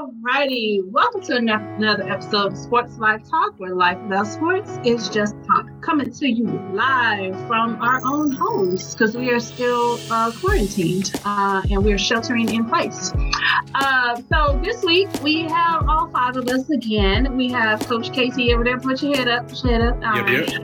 All righty. Welcome to another episode of Sports Life Talk, where life without sports is just talk. Coming to you live from our own homes because we are still uh, quarantined uh, and we're sheltering in place. Uh, so this week we have all five of us again. We have Coach Casey over there. Put your head up. Put your head up. All right.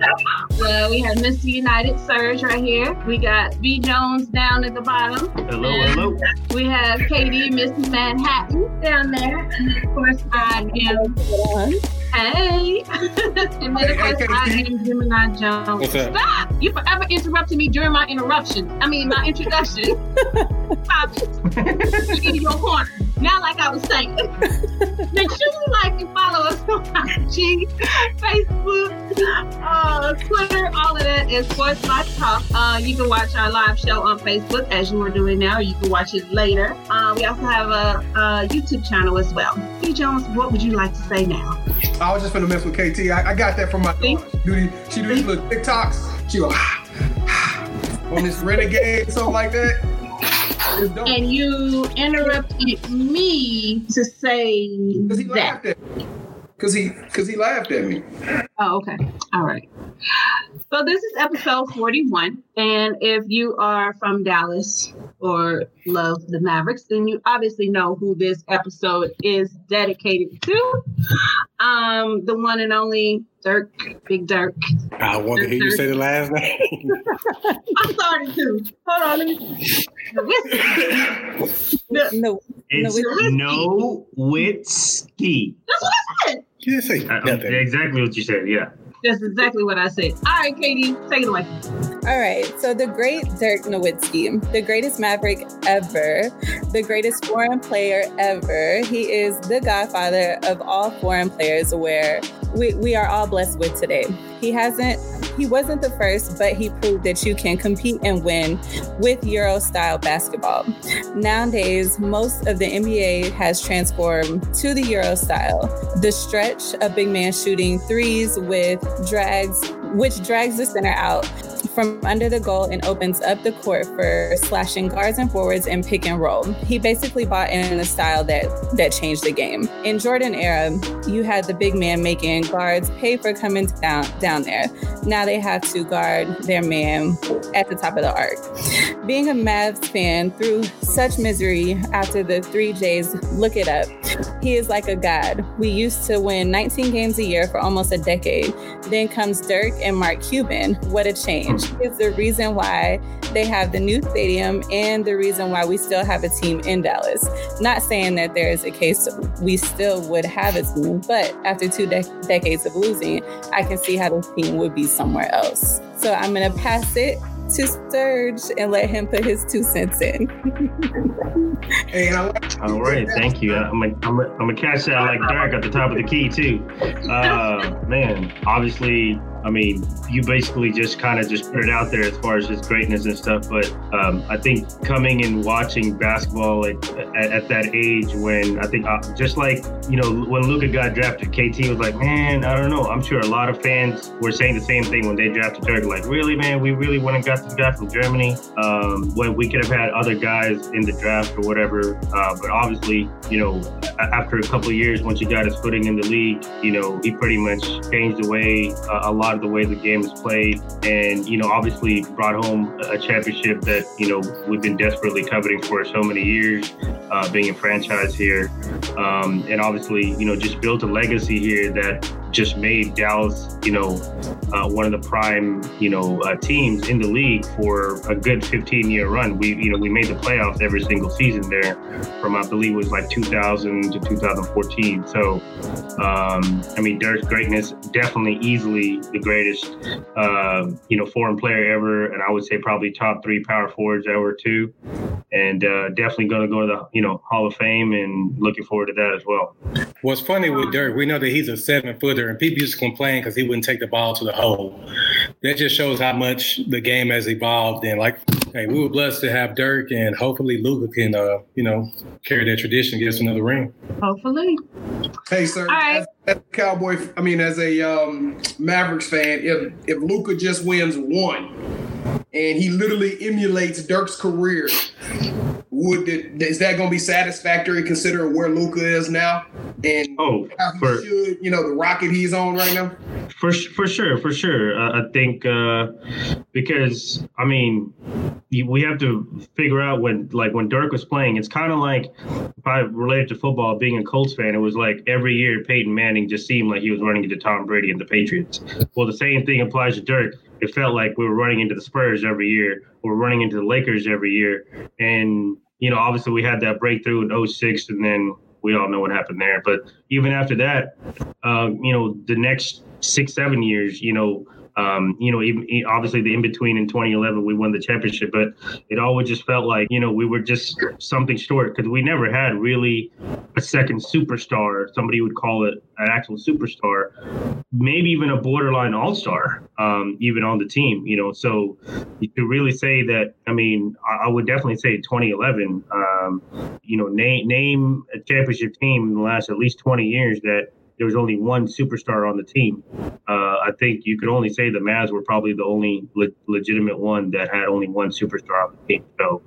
Uh, we have Mr. United Surge right here. We got B Jones down at the bottom. Hello, hello. We have Katie, Miss Manhattan down there. And of course, I am. Hey. and then, of course, I am Gemini Jones. Stop! You forever interrupted me during my interruption. I mean, my introduction. Stop it. In your corner. Now, like I was saying, make sure you like and follow us on IG, Facebook, uh, Twitter, all of that is Sports Life Talk. Uh, you can watch our live show on Facebook as you are doing now. You can watch it later. Uh, we also have a, a YouTube channel as well. B. Jones, what would you like to say now? I was just gonna mess with KT. I, I got that from my daughter. She do these, she do these little TikToks. She go on this renegade, something like that. And you interrupted me to say that. Laughed at me. Cause he, cause he laughed at me. Oh, okay. All right. So this is episode 41. And if you are from Dallas or love the Mavericks, then you obviously know who this episode is dedicated to. Um, the one and only Dirk, Big Dirk. I want to hear you say the last name. I'm sorry too. Hold on, let me That's No, It's No, no whiskey. what I said. You didn't say Uh, nothing. exactly what you said. Yeah. That's exactly what I said. All right, Katie, take it away. All right. So the great Dirk Nowitzki, the greatest Maverick ever, the greatest foreign player ever. He is the godfather of all foreign players where we, we are all blessed with today. He hasn't he wasn't the first, but he proved that you can compete and win with Euro style basketball. Nowadays, most of the NBA has transformed to the Euro style. The stretch, a big man shooting threes with drags, which drags the center out from under the goal and opens up the court for slashing guards and forwards and pick and roll. He basically bought in a style that that changed the game. In Jordan era, you had the big man making guards pay for coming down down there. Now they have to guard their man at the top of the arc. Being a Mavs fan through such misery after the three J's, look it up. He is like a god. We used to win 19 games a year for almost a decade. Then comes Dirk and Mark Cuban. What a change. It's the reason why they have the new stadium and the reason why we still have a team in Dallas. Not saying that there is a case we still would have a team, but after two dec- decades of losing, I can see how the team would be somewhere else. So I'm going to pass it to Serge and let him put his two cents in. Hey, like All right. Thank you. I'm gonna I'm gonna- I'm gonna catch that like Dirk at the top of the key too. Uh, man, obviously. I mean, you basically just kind of just put it out there as far as his greatness and stuff. But um, I think coming and watching basketball like at, at that age, when I think uh, just like you know when Luka got drafted, KT was like, man, I don't know. I'm sure a lot of fans were saying the same thing when they drafted Dirk. Like, really, man, we really and got this guy from Germany um, when we could have had other guys in the draft or whatever. Uh, but obviously, you know, after a couple of years, once he got his footing in the league, you know, he pretty much changed the way uh, a lot of the way the game is played, and you know, obviously brought home a championship that you know we've been desperately coveting for so many years, uh, being a franchise here, um, and obviously, you know, just built a legacy here that just made Dallas, you know, uh, one of the prime, you know, uh, teams in the league for a good 15-year run. We, you know, we made the playoffs every single season there, from I believe it was like 2000 to 2014. So, um, I mean, Dirk's greatness definitely easily the greatest, uh, you know, foreign player ever, and I would say probably top three power forwards ever too, and uh, definitely going to go to the, you know, Hall of Fame, and looking forward to that as well. What's funny with Dirk, we know that he's a seven footer, and people used to complain because he wouldn't take the ball to the hole. That just shows how much the game has evolved. And like, hey, we were blessed to have Dirk, and hopefully Luka can, uh, you know, carry that tradition, get us another ring. Hopefully. Hey, sir. right. As, as a Cowboy, I mean, as a um, Mavericks fan, if if Luka just wins one, and he literally emulates Dirk's career, would it, is that going to be satisfactory considering where Luka is now and Oh, how he for should, you know, the rocket he's on right now? for for sure, for sure. Uh, I think uh, because I mean, you- we have to figure out when like when Dirk was playing. It's kind of like if I related to football, being a Colts fan, it was like every year Peyton Manning just seemed like he was running into Tom Brady and the Patriots. Well, the same thing applies to Dirk. It felt like we were running into the Spurs every year. We're running into the Lakers every year, and you know, obviously we had that breakthrough in 06 and then we all know what happened there. But even after that, um, you know, the next six, seven years, you know, um, you know, even obviously the in between in 2011, we won the championship, but it always just felt like, you know, we were just something short because we never had really a second superstar. Somebody would call it an actual superstar, maybe even a borderline all star, um, even on the team, you know. So to really say that, I mean, I, I would definitely say 2011, um, you know, name, name a championship team in the last at least 20 years that there was only one superstar on the team. Uh, I think you could only say the Mavs were probably the only le- legitimate one that had only one superstar on the team. So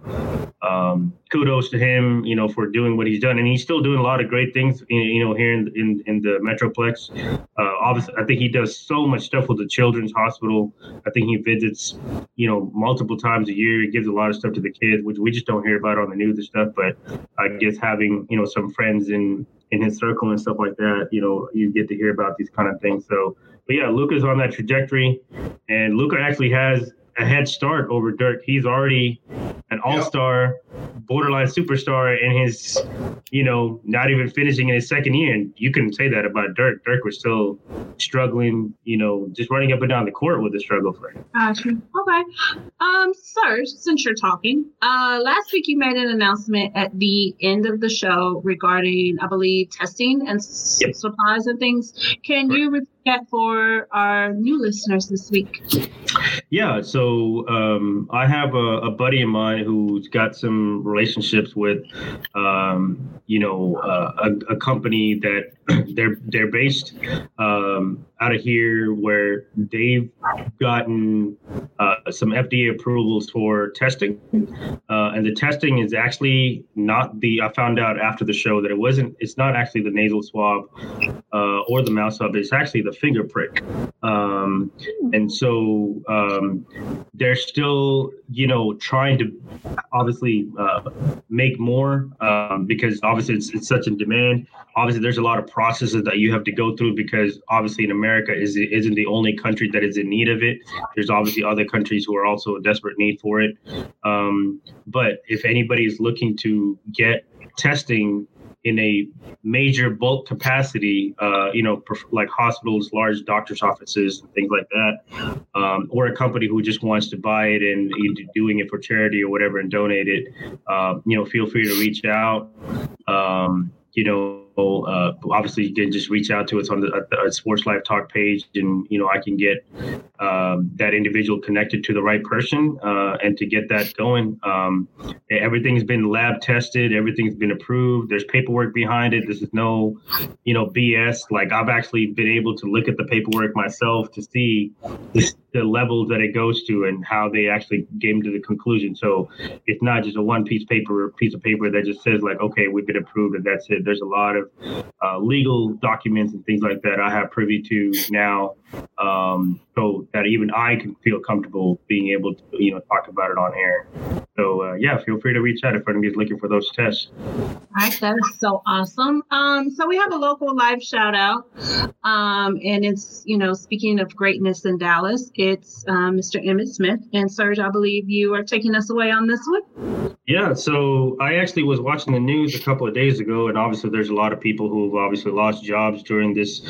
um, kudos to him, you know, for doing what he's done, and he's still doing a lot of great things, in, you know, here in, in in the Metroplex. Uh, obviously, I think he does so much stuff with the Children's Hospital. I think he visits, you know, multiple times a year. He gives a lot of stuff to the kids, which we just don't hear about on the news and stuff. But I guess having you know some friends in in his circle and stuff like that, you know, you get to hear about these kind of things. So, but yeah, Luka's on that trajectory, and Luka actually has a head start over Dirk. He's already an all-star, borderline superstar in his, you know, not even finishing in his second year. And you couldn't say that about Dirk. Dirk was still struggling, you know, just running up and down the court with the struggle for him. Gotcha. Okay. Um, sir, since you're talking, uh, last week you made an announcement at the end of the show regarding, I believe, testing and s- Yep. supplies and things. Can you repeat that for our new listeners this week? Yeah, so um, I have a, a buddy of mine who's got some relationships with, um, you know, uh, a, a company that they're they're based um, out of here, where they've gotten uh, some FDA approvals for testing, uh, and the testing is actually not the. I found out after the show that it wasn't. It's not actually the nasal swab uh, or the mouth swab. It's actually the finger prick. Um, and so um, they're still, you know, trying to obviously uh, make more um, because obviously it's, it's such in demand. Obviously, there's a lot of processes that you have to go through because obviously in America is isn't the only country that is in need of it. There's obviously other countries who are also in desperate need for it. Um, but if anybody is looking to get testing in a major bulk capacity, uh, you know, like hospitals, large doctors' offices, things like that, um, or a company who just wants to buy it and doing it for charity or whatever and donate it, um, you know, feel free to reach out. Um, you know, uh, obviously you can just reach out to us on the, the Sports Life Talk page, and you know I can get um, that individual connected to the right person uh, and to get that going. Um, everything's been lab tested, everything's been approved. There's paperwork behind it. This is no, you know, BS. Like I've actually been able to look at the paperwork myself to see the levels that it goes to and how they actually came to the conclusion. So it's not just a one piece paper piece of paper that just says like, okay, we've been approved and that's it. There's a lot of uh, legal documents and things like that I have privy to now, um, so that even I can feel comfortable being able to, you know, talk about it on air. So uh, yeah, feel free to reach out if anybody's looking for those tests. All right, that is so awesome. Um, so we have a local live shout out, um, and it's you know speaking of greatness in Dallas, it's um, Mr. Emmitt Smith and Serge. I believe you are taking us away on this one. Yeah, so I actually was watching the news a couple of days ago, and obviously there's a lot of people who have obviously lost jobs during this,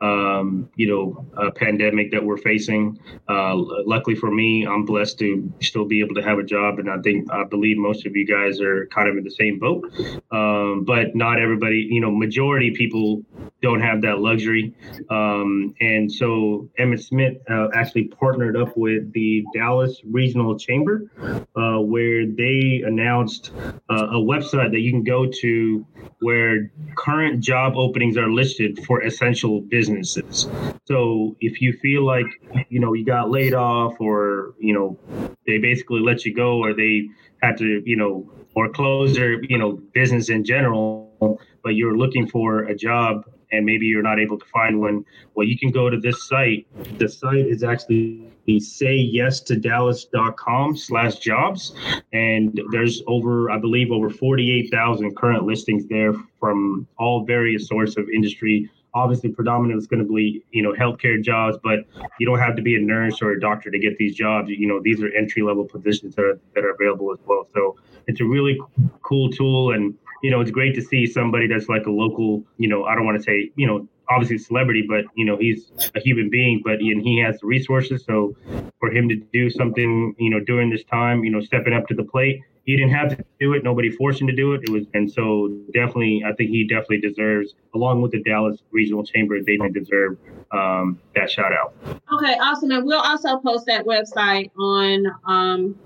um, you know, uh, pandemic that we're facing. Uh, luckily for me, I'm blessed to still be able to have a job, and I think I believe most of you guys are kind of in the same boat. Um, but not everybody, you know, majority people don't have that luxury, um, and so Emmitt Smith uh, actually partnered up with the Dallas Regional Chamber, uh, where they announced uh, a website that you can go to where current job openings are listed for essential businesses. So if you feel like you know you got laid off or you know they basically let you go or they had to you know or closer, you know, business in general, but you're looking for a job and maybe you're not able to find one, well, you can go to this site. The site is actually say yes to dallas.com slash jobs and there's over i believe over 48000 current listings there from all various sorts of industry. Obviously predominantly it's going to be you know healthcare jobs but you don't have to be a nurse or a doctor to get these jobs. You know these are entry level positions that are, that are available as well. So it's a really cool tool and you know it's great to see somebody that's like a local you know i don't want to say you know obviously a celebrity, but you know he's a human being, but and he has the resources. So for him to do something, you know, during this time, you know, stepping up to the plate, he didn't have to do it. Nobody forced him to do it. It was, and so definitely, I think he definitely deserves, along with the Dallas Regional Chamber, they deserve um, that shout out. Okay, awesome. And we'll also post that website on um,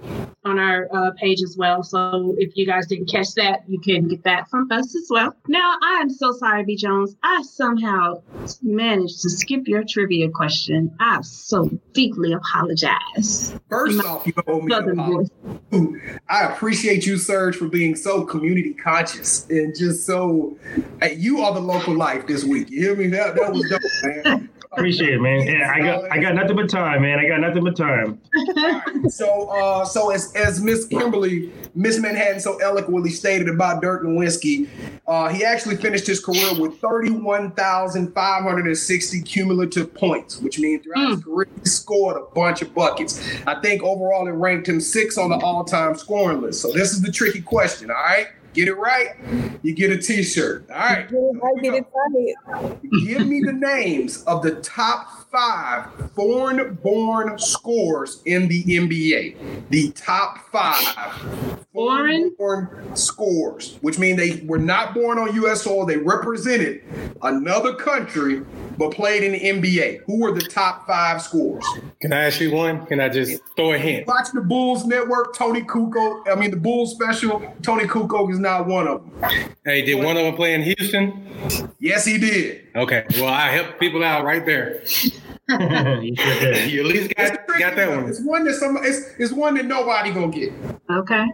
on our uh, page as well. So if you guys didn't catch that, you can get that from us as well. Now, I am so sorry, B. Jones. I somehow managed to skip your trivia question. I so deeply apologize. First My off, you owe me an I appreciate you, Serge, for being so community conscious and just so. Hey, you are the local life this week. You hear me? That, that was dope, man. Appreciate it, man. Yeah, I got I got nothing but time, man. I got nothing but time. So uh so as as Miss Kimberly, Miss Manhattan so eloquently stated about Dirk Nowitzki, uh he actually finished his career with 31,560 cumulative points, which means throughout mm. his hmm. career he scored a bunch of buckets. I think overall it ranked him six on the all-time scoring list. So this is the tricky question, all right? Get it right, you get a T-shirt. All right. Get it right. get it right. Give me the names of the top five foreign-born scorers in the NBA. The top five foreign-born scores, which mean they were not born on U.S. soil. They represented another country but played in the NBA. Who were the top five scores? Can I ask you one? Can I just throw a hint? Watch the Bulls Network. Toni Kukoc. I mean, the Bulls special. Toni Kukoc is not one of them. Hey, did one of them play in Houston? Yes, he did. Okay. Well, I helped people out right there. you at least got, got that one. It's one that some. It's, it's one that nobody gonna get. Okay.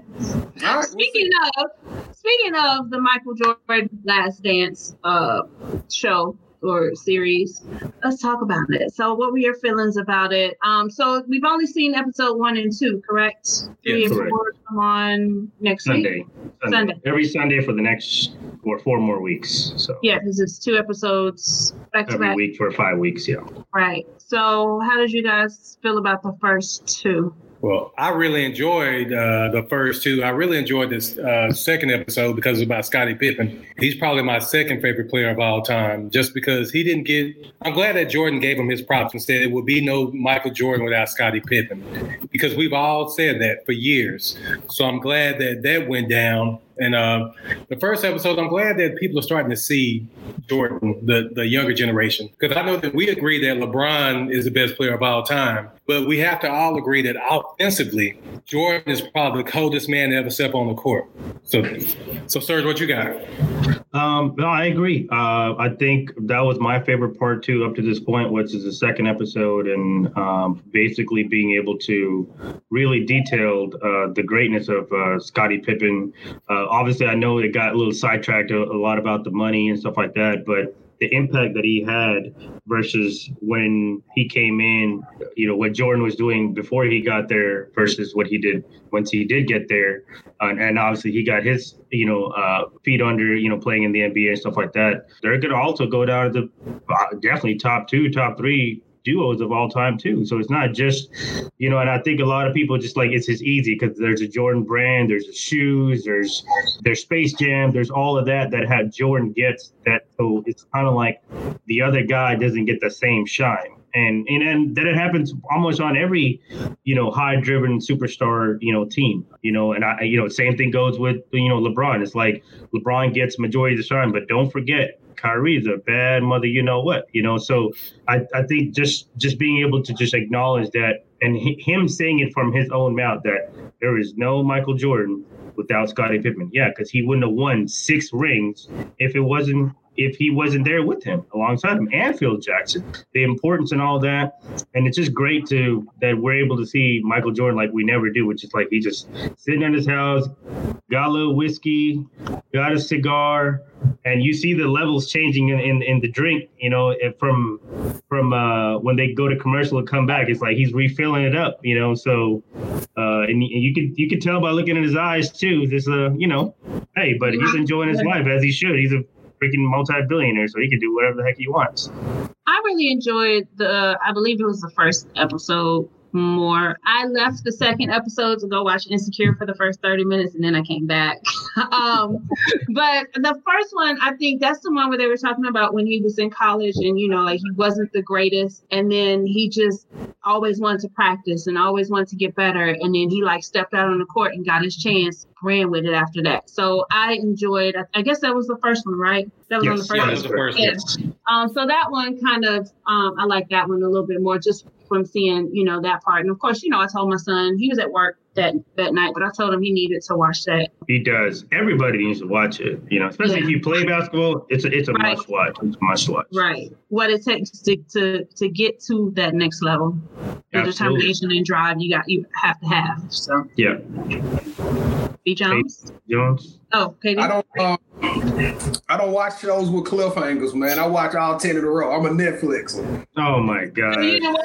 Right, speaking we'll of speaking of the Michael Jordan Last Dance uh, show, or series. Let's talk about it. So, what were your feelings about it? Um, so we've only seen episode one and two, correct? Three and correct. four come on next Sunday. week. Sunday. Sunday. Every Sunday for the next four four more weeks. So yeah, because it's two episodes back every to back. week for five weeks. Yeah. Right. So, how did you guys feel about the first two? Well, I really enjoyed uh, the first two. I really enjoyed this uh, second episode because it's about Scottie Pippen. He's probably my second favorite player of all time, just because he didn't get. I'm glad that Jordan gave him his props and said it would be no Michael Jordan without Scottie Pippen, because we've all said that for years. So I'm glad that that went down and uh, the first episode, I'm glad that people are starting to see Jordan, the, the younger generation, because I know that we agree that LeBron is the best player of all time, but we have to all agree that offensively, Jordan is probably the coldest man to ever step on the court. So, so Serge, what you got? Um, no, I agree. Uh, I think that was my favorite part too, up to this point, which is the second episode, and um, basically being able to really detailed uh, the greatness of uh, Scottie Pippen. Uh, obviously, I know it got a little sidetracked a, a lot about the money and stuff like that, but the impact that he had versus when he came in, you know, what Jordan was doing before he got there versus what he did once he did get there. And obviously he got his, you know, uh, feet under, you know, playing in the NBA and stuff like that. They're going to also go down to the uh, definitely top two, top three duos of all time too. So it's not just, you know, and I think a lot of people just like it's just easy because there's a Jordan brand, there's the shoes, there's there's Space Jam, there's all of that that had Jordan gets that. So it's kind of like the other guy doesn't get the same shine. And, and and that it happens almost on every you know high driven superstar you know team you know and I you know same thing goes with you know LeBron it's like LeBron gets majority of the shine but don't forget Kyrie's a bad mother, you know what, you know. So I, I think just just being able to just acknowledge that and him saying it from his own mouth that there is no Michael Jordan without Scottie Pippen. Yeah, because he wouldn't have won six rings if it wasn't if he wasn't there with him alongside him and Phil Jackson. The importance and all that, and it's just great to that we're able to see Michael Jordan like we never do, which is like he just sitting in his house, got a little whiskey, got a cigar, and you see the levels changing in, in, in the drink. You know, from from uh, when they go to commercial and come back, it's like he's refilling it up. You know, so uh, and you can you can tell by looking in his eyes too. This uh, you know, hey, but he's enjoying his life as he should. He's a freaking multi-billionaire, so he can do whatever the heck he wants. I really enjoyed the. I believe it was the first episode more. I left the second episode to go watch Insecure for the first 30 minutes and then I came back. um, but the first one, I think that's the one where they were talking about when he was in college and, you know, like he wasn't the greatest. And then he just always wanted to practice and always wanted to get better. And then he like stepped out on the court and got his chance, ran with it after that. So I enjoyed, I guess that was the first one, right? That was yes, on the first yeah, one. the first yeah. Um, so that one kind of, um, I like that one a little bit more just from seeing, you know, that part. And of course, you know, I told my son he was at work that that night, but I told him he needed to watch that. He does. Everybody needs to watch it. You know, especially yeah. if you play basketball, it's a, it's a right. must watch. It's a must watch. Right. What it takes to to to get to that next level, the Absolutely. determination and drive you got you have to have. So yeah. B Jones. Hey, Jones. Oh, Katie. I don't. Um, I don't watch shows with cliffhangers, man. I watch all ten in a row. I'm a Netflix. Oh my god! You know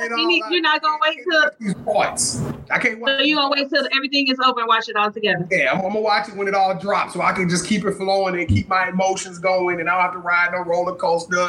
you're not gonna wait till these points. I can't watch. So you gonna wait till everything is over and watch it all together? Yeah, I'm, I'm, gonna watch it when it all drops, so I can just keep it flowing and keep my emotions going, and I don't have to ride no roller coaster.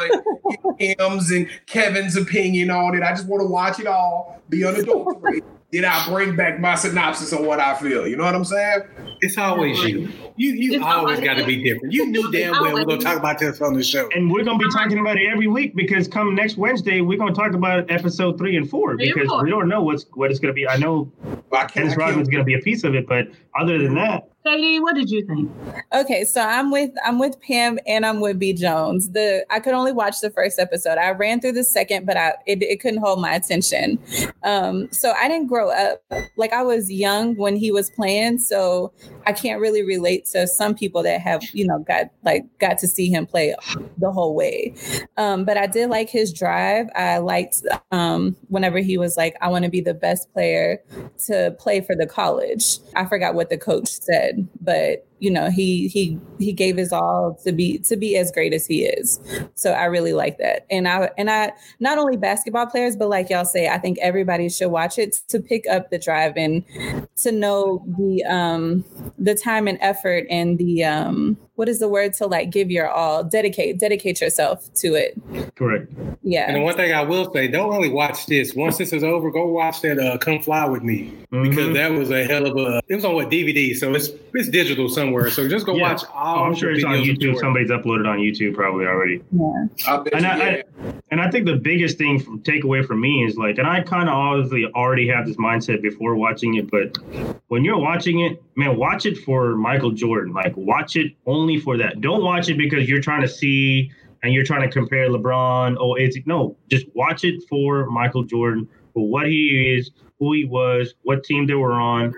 And M's and Kevin's opinion on it. I just want to watch it all, be unadulterated. Then I bring back my synopsis on what I feel. You know what I'm saying? It's always you. You you It's always always- got to be different. You knew damn well we're gonna talk about this on the show. And we're gonna be talking about it every week because come next Wednesday we're gonna talk about episode three and four because we don't know what's what it's gonna be. I know I can't. Dennis Rodman's gonna be a piece of it, but other than that, Katie, what did you think? Okay, so I'm with I'm with Pam and I'm with B Jones. The I could only watch the first episode. I ran through the second, but I it, it couldn't hold my attention. Um, so I didn't grow up like I was young when he was playing, so I can't really relate to some people that have you know got like got to see him play the whole way. Um, but I did like his drive. I liked um, whenever he was like, I want to be the best player to play for the college. I forgot what the coach said, but you know, he he he gave his all to be to be as great as he is. So I really like that. And I and I not only basketball players, but like y'all say, I think everybody should watch it to pick up the drive and to know the um the time and effort and the um what is the word to like give your all, dedicate, dedicate yourself to it. correct. Yeah. And one thing I will say, don't only watch this. Once this is over, go watch that uh, "Come Fly with Me" because Mhm. that was a hell of a. It was on what DVD, so it's it's digital somewhere. So just go Yeah. watch all. Oh, I'm sure the it's on YouTube. Somebody's uploaded on YouTube probably already. yeah. And you, I- yeah. And I think the biggest thing from takeaway for me is like, and I kind of obviously already have this mindset before watching it, but when you're watching it, man, watch it for Michael Jordan. Like, watch it only for that. Don't watch it because you're trying to see and you're trying to compare LeBron. Oh, it's no, just watch it for Michael Jordan for what he is, who he was, what team they were on,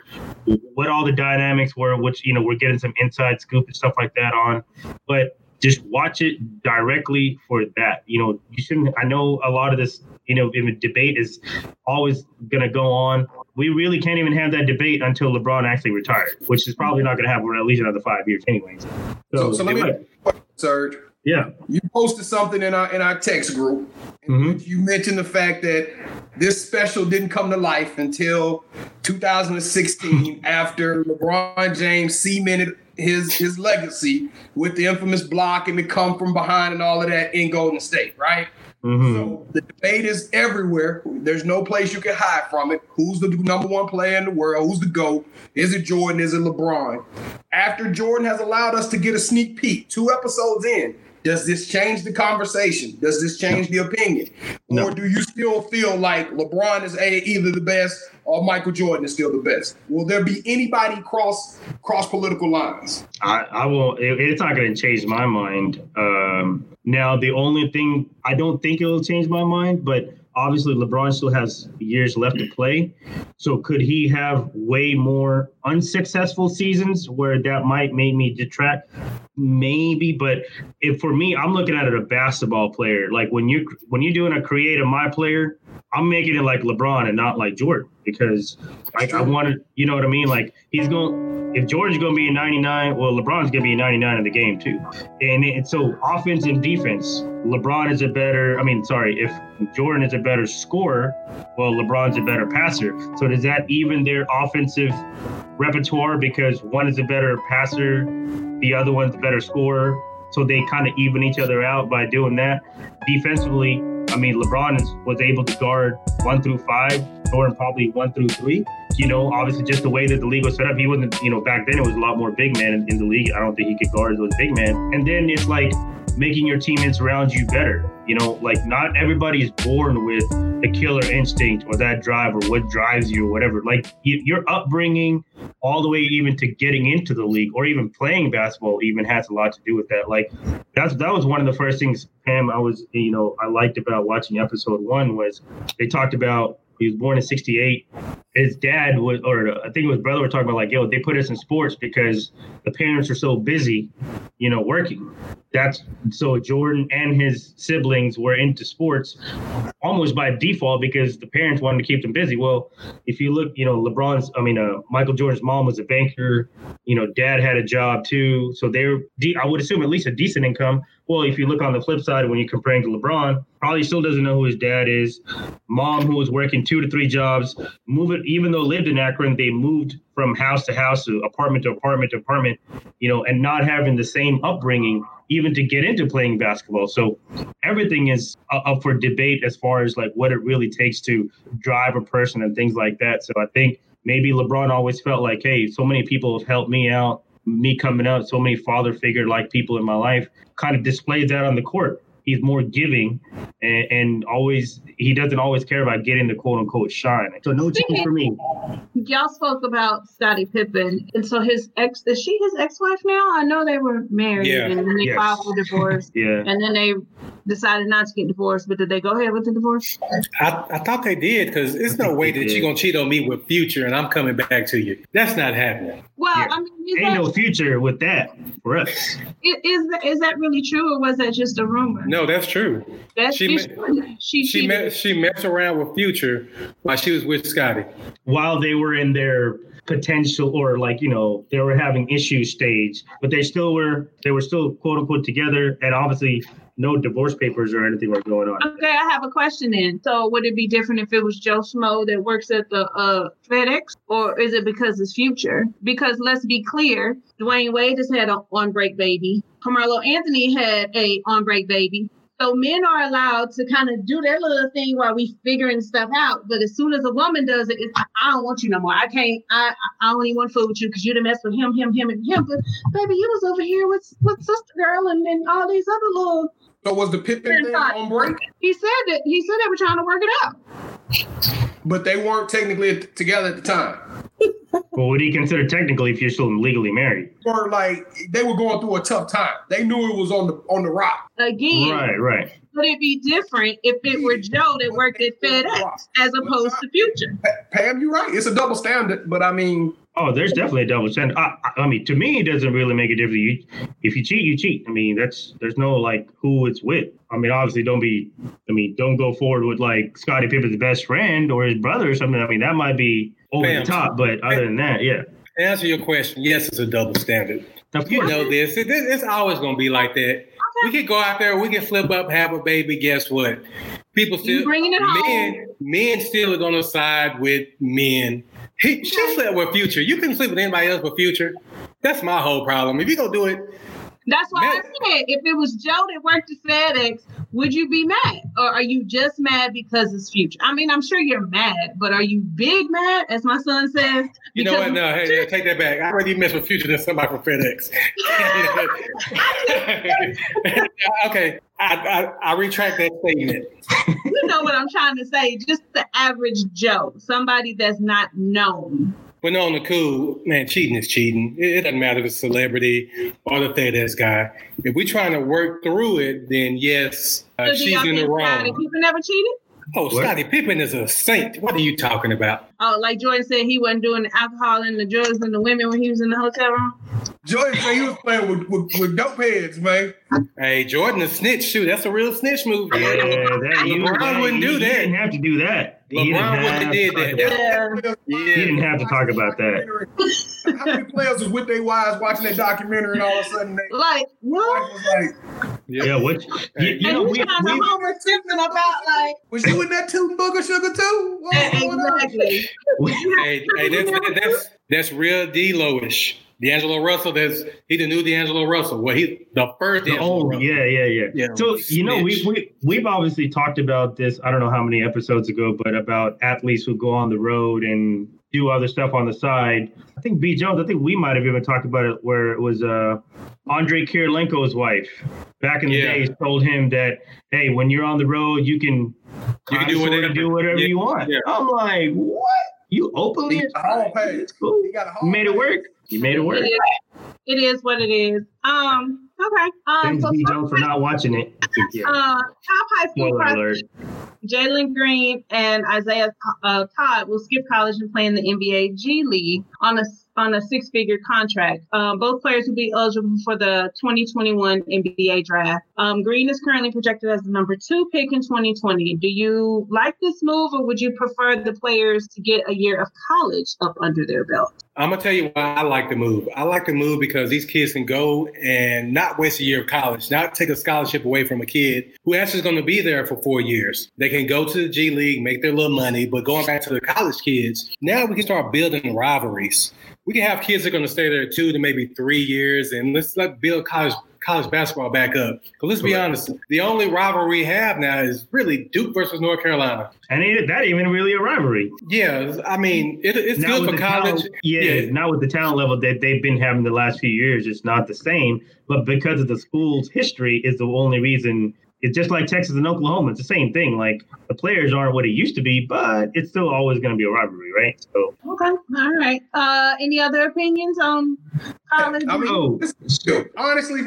what all the dynamics were, which you know we're getting some inside scoop and stuff like that on, but just watch it directly for that. You know, you shouldn't. I know a lot of this, you know, in the debate is always going to go on. We really can't even have that debate until LeBron actually retired, which is probably not going to happen for at least another five years, anyways. So, so let me, might- Serge. yeah, You posted something in our in our text group. Mhm. which You mentioned the fact that this special didn't come to life until 2016, after LeBron James cemented his his legacy with the infamous block and the come from behind and all of that in Golden State, right? hmm So the debate is everywhere. There's no place you can hide from it. Who's the number one player in the world? Who's the GOAT? Is it Jordan? Is it LeBron? After Jordan has allowed us to get a sneak peek, two episodes in, does this change the conversation? Does this change the opinion? No. Or do you still feel like LeBron is a, either the best or Michael Jordan is still the best? Will there be anybody cross cross political lines? I, I will. It, it's not going to change my mind. Um, now, the only thing I don't think it will change my mind, but obviously LeBron still has years left to play. So could he have way more unsuccessful seasons where that might make me detract? Maybe, but if for me, I'm looking at it a basketball player. Like when you when you're doing a creative my player, I'm making it like LeBron and not like Jordan because like I wanted, you know what I mean? Like he's going if Jordan's going to be a 99, well, LeBron's going to be a 99 in the game too. And, and so offense and defense, LeBron is a better. I mean, sorry, if Jordan is a better scorer, well, LeBron's a better passer. So does that even their offensive repertoire because one is a better passer, the other one's a better scorer? So they kind of even each other out by doing that. Defensively, I mean, LeBron is, was able to guard one through five, Jordan probably one through three. You know, obviously just the way that the league was set up, he wasn't, you know, back then it was a lot more big man in, in the league. I don't think he could guard those big men. And then it's like making your teammates around you better. You know, like not everybody is born with the killer instinct or that drive or what drives you or whatever. Like you, your upbringing, all the way even to getting into the league or even playing basketball, even has a lot to do with that. Like that's that was one of the first things, Pam. I was you know I liked about watching episode one was they talked about he was born in 68 his dad was or i think it was brother were talking about like yo they put us in sports because the parents are so busy you know working. That's so jordan and his siblings were into sports almost by default because the parents wanted to keep them busy. Well if you look you know lebron's i mean uh, michael jordan's mom was a banker. You know dad had a job too. So they're de- i would assume at least a decent income well, if you look on the flip side, when you're comparing to LeBron, probably still doesn't know who his dad is. Mom, who was working two to three jobs, moving even though lived in Akron, they moved from house to house, to apartment to apartment to apartment, you know, and not having the same upbringing even to get into playing basketball. So everything is up for debate as far as like what it really takes to drive a person and things like that. So I think maybe LeBron always felt like, hey, so many people have helped me out me coming up, so many father figure like people in my life, kind of displays that on the court. He's more giving and, and, always, he doesn't always care about getting the quote unquote shine. So, no change for me. Y'all spoke about Scottie Pippen. And so, his ex, is she his ex wife now? I know they were married yeah. and then they yes. filed for divorce. yeah. And then they decided not to get divorced, but did they go ahead with the divorce? I, I thought they did because it's no way that you're gonna cheat on me with Future and I'm coming back to you. That's not happening. Well, yeah. I mean, ain't that, no future with that for us. Is, is that, is that really true, or was that just a rumor? No, that's true. That's she me- she she met, she messed around with Future while she was with Scottie. While they were in their potential or like you know they were having issues stage but they still were they were still quote unquote together and obviously no divorce papers or anything were going on. Okay, I have a question then. So would it be different if it was Joe Schmo that works at the uh, FedEx, or is it because it's Future? Because let's be clear, Dwyane Wade has had an on break baby. Carmelo Anthony had a on break baby. So men are allowed to kind of do their little thing while we figuring stuff out. But as soon as a woman does it, it's I don't want you no more. I can't. I I don't want food with you because you done mess with him, him, him, and him. But baby, you was over here with with sister girl and, and all these other little so was the Pippen thing on break? He said that he said they were trying to work it out. But they weren't technically together at the time. well, would he consider technically if you're still legally married? Or like they were going through a tough time. They knew it was on the on the rock. Again. Right, right. Would it be different if it were Joe that worked at FedEx as opposed to Future? Pam, you're right. It's a double standard, but I mean, Oh, there's definitely a double standard. I, I, mean, to me, it doesn't really make a difference. You, if you cheat, you cheat. I mean, that's there's no like who it's with. I mean, obviously, don't be. I mean, don't go forward with like Scottie Pippen's best friend or his brother or something. I mean, that might be over Bam. the top. But other than that, yeah. To answer your question, yes, it's a double standard. You know this. It, it's always going to be like that. Okay. We can go out there, we can flip up, have a baby. Guess what? People still bringing it men, home. Men still are going to side with men he, she slept with Future. You couldn't sleep with anybody else but Future. That's my whole problem. If you gonna do it, that's why I said if it was Joe that worked at FedEx, would you be mad, or are you just mad because it's Future? I mean, I'm sure you're mad, but are you big mad, as my son says? You know what? No, hey, yeah, take that back. I already mess with Future than somebody from FedEx. okay, I, I, I retract that statement. You know what I'm trying to say? Just the average Joe, somebody that's not known but no, on the cool, man, cheating is cheating. It, doesn't matter if the celebrity or the FedEx guy. If we're trying to work through it, then yes, uh, she's in the wrong. People never cheated. Oh, What? Scottie Pippen is a saint. What are you talking about? Oh, like Jordan said, he wasn't doing the alcohol and the drugs and the women when he was in the hotel room. Jordan said he was playing with, with, with dope heads, man. Hey, Jordan, a snitch. Shoot, that's a real snitch move. Yeah, Jordan. that, you, LeBron that- wouldn't he- do He that. didn't have to do that. He didn't LeBron wouldn't have have did to talk that. about Yeah. He didn't have to talk about that. How many players was with their wives watching that documentary and all of a sudden they Like, what? Wife Yeah, what? You, you know, and we, you trying to we, Homer Simpson about like was you in that two booger sugar too? What was going on? exactly. Hey, hey, that's, that's that's real D-Lo-ish. D'Angelo Russell, that's he the new D'Angelo Russell. Well, he the first D'Angelo Oh Russell. yeah, yeah, yeah. Yeah, so you know, we we we've obviously talked about this. I don't know how many episodes ago, but about athletes who go on the road and do other stuff on the side. I think B Jones. I think we might have even talked about it where it was uh Andrei Kirilenko's wife back in the Yeah. days told him that hey, when you're on the road, you can You can do whatever. do whatever Yeah, you want. yeah. I'm like, what? You openly? He got a hall pass. It's cool. He got a hall You made it work. You made it work. It is, it is what it is. Um, okay. Um, Thanks, so B top, Jones, for not watching it. Yeah. uh, top high school Spoiler prospects, Jalen Green and Isaiah uh, Todd will skip college and play in the NBA G League on a on a six figure contract. Um, both players will be eligible for the 2021 NBA draft. Um, Green is currently projected as the number two pick in 2020. Do you like this move, or would you prefer the players to get a year of college up under their belt? I'm gonna tell you why I like the move. I like the move because these kids can go and not waste a year of college, not take a scholarship away from a kid who actually is going to be there for four years. They can go to the G League, make their little money, but going back to the college kids, now we can start building rivalries. We can have kids that are going to stay there two to maybe three years, and let's let build college college basketball back up. But let's be Correct. honest, the only rivalry we have now is really Duke versus North Carolina. And it, that ain't even really a rivalry. Yeah, I mean it, it's good for college. talent- yeah, not with the talent level that they've been having the last few years. It's not the same. But because of the school's history, is the only reason. It's just like Texas and Oklahoma. It's the same thing. Like the players aren't what it used to be, but it's still always going to be a rivalry, right? So, Okay, all right. Uh, any other opinions on college? I mean, Oh. this is stupid. honestly,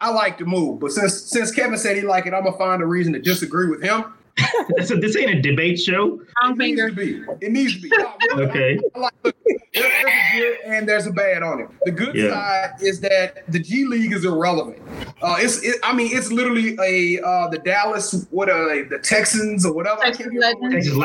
I like the move, but since since Kevin said he liked it, I'm gonna find a reason to disagree with him. so this ain't a debate show. It needs finger. to be. It needs to be. Okay. I like, look, there- there's a good and there's a bad on it. The good Yeah. side is that the G League is irrelevant. Uh, it's, it, I mean, it's literally a uh, the Dallas, what are they, the Texans or whatever. Texas can't remember what Legends. Texas.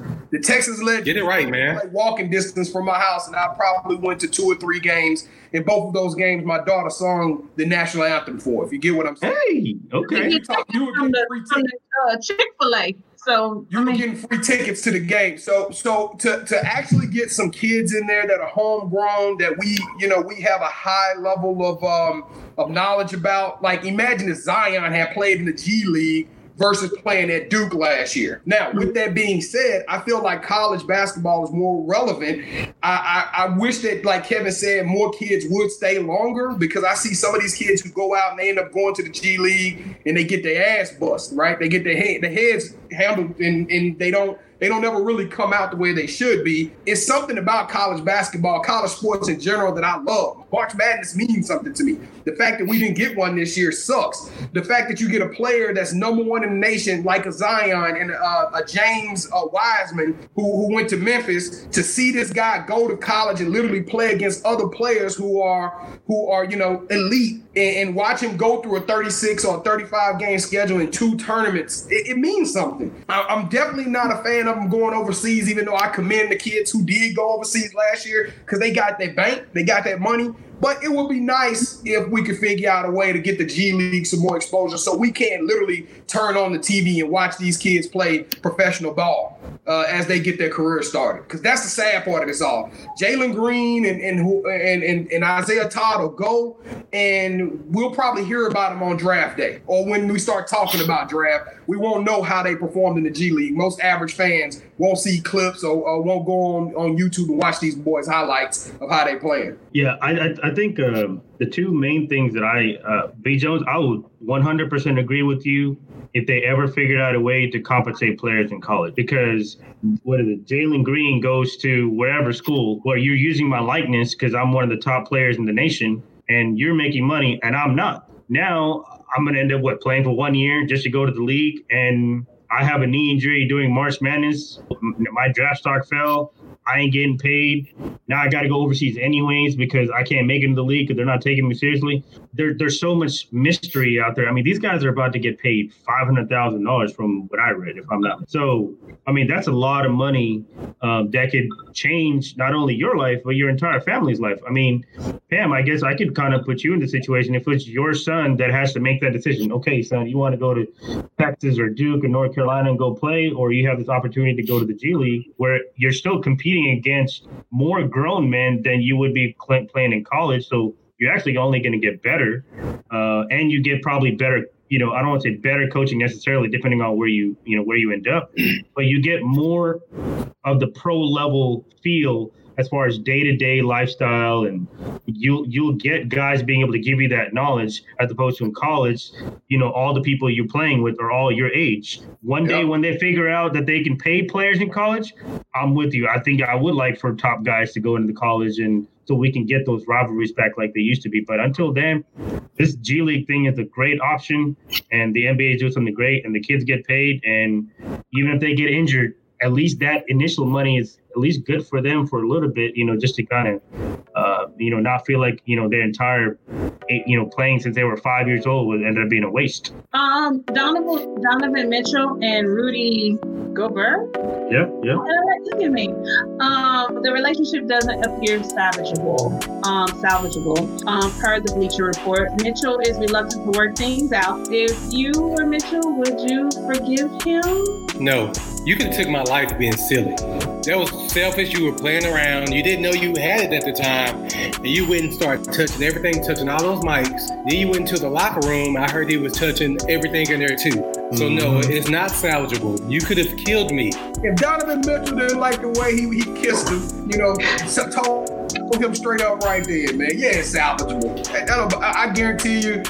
Legends. The Texas Legends. Get it right, man. Like walking distance from my house, and I probably went to two or three games. In both of those games, my daughter sung the national anthem for. If you get what I'm saying. Hey, okay. You talk- you were getting free from tickets. the uh, Chick Fil A. So You I were mean, getting free tickets to the game. So so to to actually get some kids in there that are homegrown that we, you know, we have a high level of um of knowledge about. Like imagine if Zion had played in the G League versus playing at Duke last year. Now, with that being said, I feel like college basketball is more relevant. I, I, I wish that, like Kevin said, more kids would stay longer because I see some of these kids who go out and they end up going to the G League and they get their ass bust, right? They get their head, the heads handled and, and they don't they don't ever really come out the way they should be. It's something about college basketball, college sports in general that I love. March Madness means something to me. The fact that we didn't get one this year sucks. The fact that you get a player that's number one in the nation, like a Zion and a, a James uh, Wiseman, who, who went to Memphis, to see this guy go to college and literally play against other players who are who are you know elite, and, and watch him go through a 36 or 35 game schedule in two tournaments, it, it means something. I, I'm definitely not a fan of them going overseas, even though I commend the kids who did go overseas last year because they got their bank, they got that money. But it would be nice if we could figure out a way to get the G League some more exposure so we can literally turn on the TV and watch these kids play professional ball uh, as they get their career started. Because that's the sad part of this all. Jalen Green and and, and and and Isaiah Todd will go, and we'll probably hear about them on draft day or when we start talking about draft. We won't know how they performed in the G League. Most average fans won't see clips or, or won't go on, on YouTube and watch these boys' highlights of how they playing. Yeah, I I, I think uh, the two main things that I uh, B Jones, I would 100% agree with you if they ever figured out a way to compensate players in college because what is it? Jalen Green goes to wherever school where you're using my likeness because I'm one of the top players in the nation and you're making money and I'm not. Now I'm gonna end up what playing for one year just to go to the league and I have a knee injury during March Madness. My draft stock fell. I ain't getting paid. Now I got to go overseas anyways because I can't make it in the league because they're not taking me seriously. There, there's so much mystery out there. I mean, these guys are about to get paid five hundred thousand dollars from what I read, if I'm not. So, I mean, that's a lot of money um, that could change not only your life but your entire family's life. I mean, Pam, I guess I could kind of put you in the situation if it's your son that has to make that decision. Okay, son, you want to go to Texas or Duke or North Carolina and go play, or you have this opportunity to go to the G League where you're still competing against more grown men than you would be playing in college. So you're actually only going to get better, uh, and you get probably better. You know, I don't want to say better coaching necessarily, depending on where you you know where you end up, but you get more of the pro level feel as far as day to day lifestyle, and you'll you'll get guys being able to give you that knowledge as opposed to in college. You know, all the people you're playing with are all your age. One day when they figure out that they can pay players in college, I'm with you. I think I would like for top guys to go into the college and so we can get those rivalries back like they used to be. But until then, this G League thing is a great option, and the NBA is doing something great, and the kids get paid, and even if they get injured, at least that initial money is at least good for them for a little bit, you know, just to kind of, uh, you know, not feel like you know their entire, you know, playing since they were five years old would end up being a waste. Um, Donovan Donovan Mitchell and Rudy Gobert. Yeah, yeah. look at me. Um, the relationship doesn't appear salvageable. Um, salvageable. Um, per the Bleacher Report, Mitchell is reluctant to work things out. If you were Mitchell, would you forgive him? No. You could have took my life being silly. That was selfish. You were playing around. You didn't know you had it at the time. And you went and started touching everything, touching all those mics. Then you went into the locker room. I heard he was touching everything in there too. So mm-hmm. no, it's not salvageable. You could have killed me. If Donovan Mitchell didn't like the way he, he kissed him, you know, told him straight up right there, man. Yeah, it's salvageable. I, I guarantee you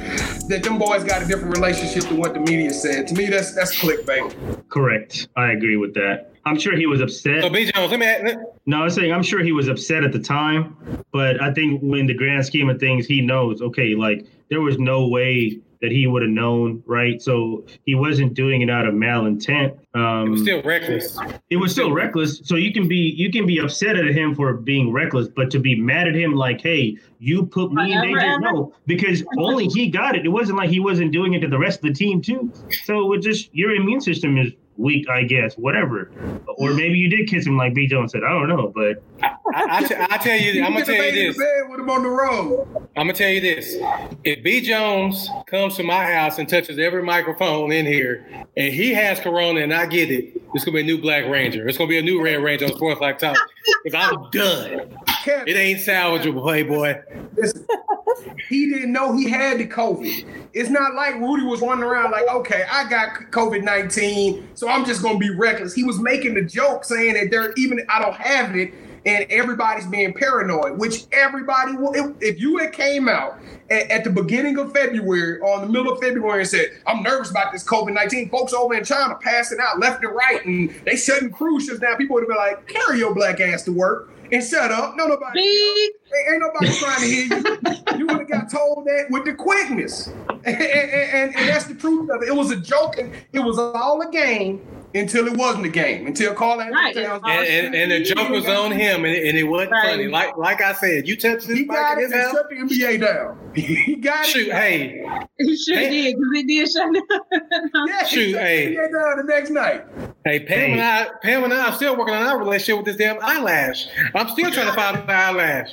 that them boys got a different relationship than what the media said. To me, that's that's clickbait. Correct. I agree with that. I'm sure he was upset. So, B. Jones, let me. Add, no, I'm saying I'm sure he was upset at the time, but I think in the grand scheme of things, he knows. Okay, like there was no way that he would have known, right? So he wasn't doing it out of malintent. Um, it was still reckless. It was still reckless. So you can be you can be upset at him for being reckless, but to be mad at him like, hey, you put me in danger, no, because only he got it. It wasn't like he wasn't doing it to the rest of the team too. So it just your immune system is week, I guess, whatever. Or maybe you did kiss him like B. Jones said. I don't know, but I, I, I, I tell you, I'm gonna tell you this. With him on the road. I'm gonna tell you this: if B. Jones comes to my house and touches every microphone in here, and he has Corona and I get it, it's gonna be a new Black Ranger. It's gonna be a new Red Ranger on Sports Like Talk. Because I'm done. It ain't salvageable, Playboy. Listen, he didn't know he had the COVID. It's not like Rudy was running around like, okay, I got COVID 19, so I'm just gonna be reckless. He was making the joke saying that there even I don't have it, and everybody's being paranoid, which everybody will. If, if you had came out at, at, the beginning of February or in the middle of February and said, I'm nervous about this COVID 19, folks over in China passing out left and right, and they shutting cruise ships down, people would have been like, carry your black ass to work and shut up. No, nobody. Ain't, ain't nobody trying to hear you. you would have got told that with the quickness. And, and, and, and, that's the truth of it. It was a joke. And it was all a game until it wasn't a game. Until Carl right. and, and, and, the joke was on him, and, and it wasn't right. funny. Like like I said, you touched this. He got it and shut the NBA down. he got Shoot, it. Hey, he sure hey. did because it did shut down. yeah, Shoot, hey. The NBA down the next night. Hey, Pam hey. and I, Pam and I are still working on our relationship with this damn eyelash. I'm still trying to find the eyelash.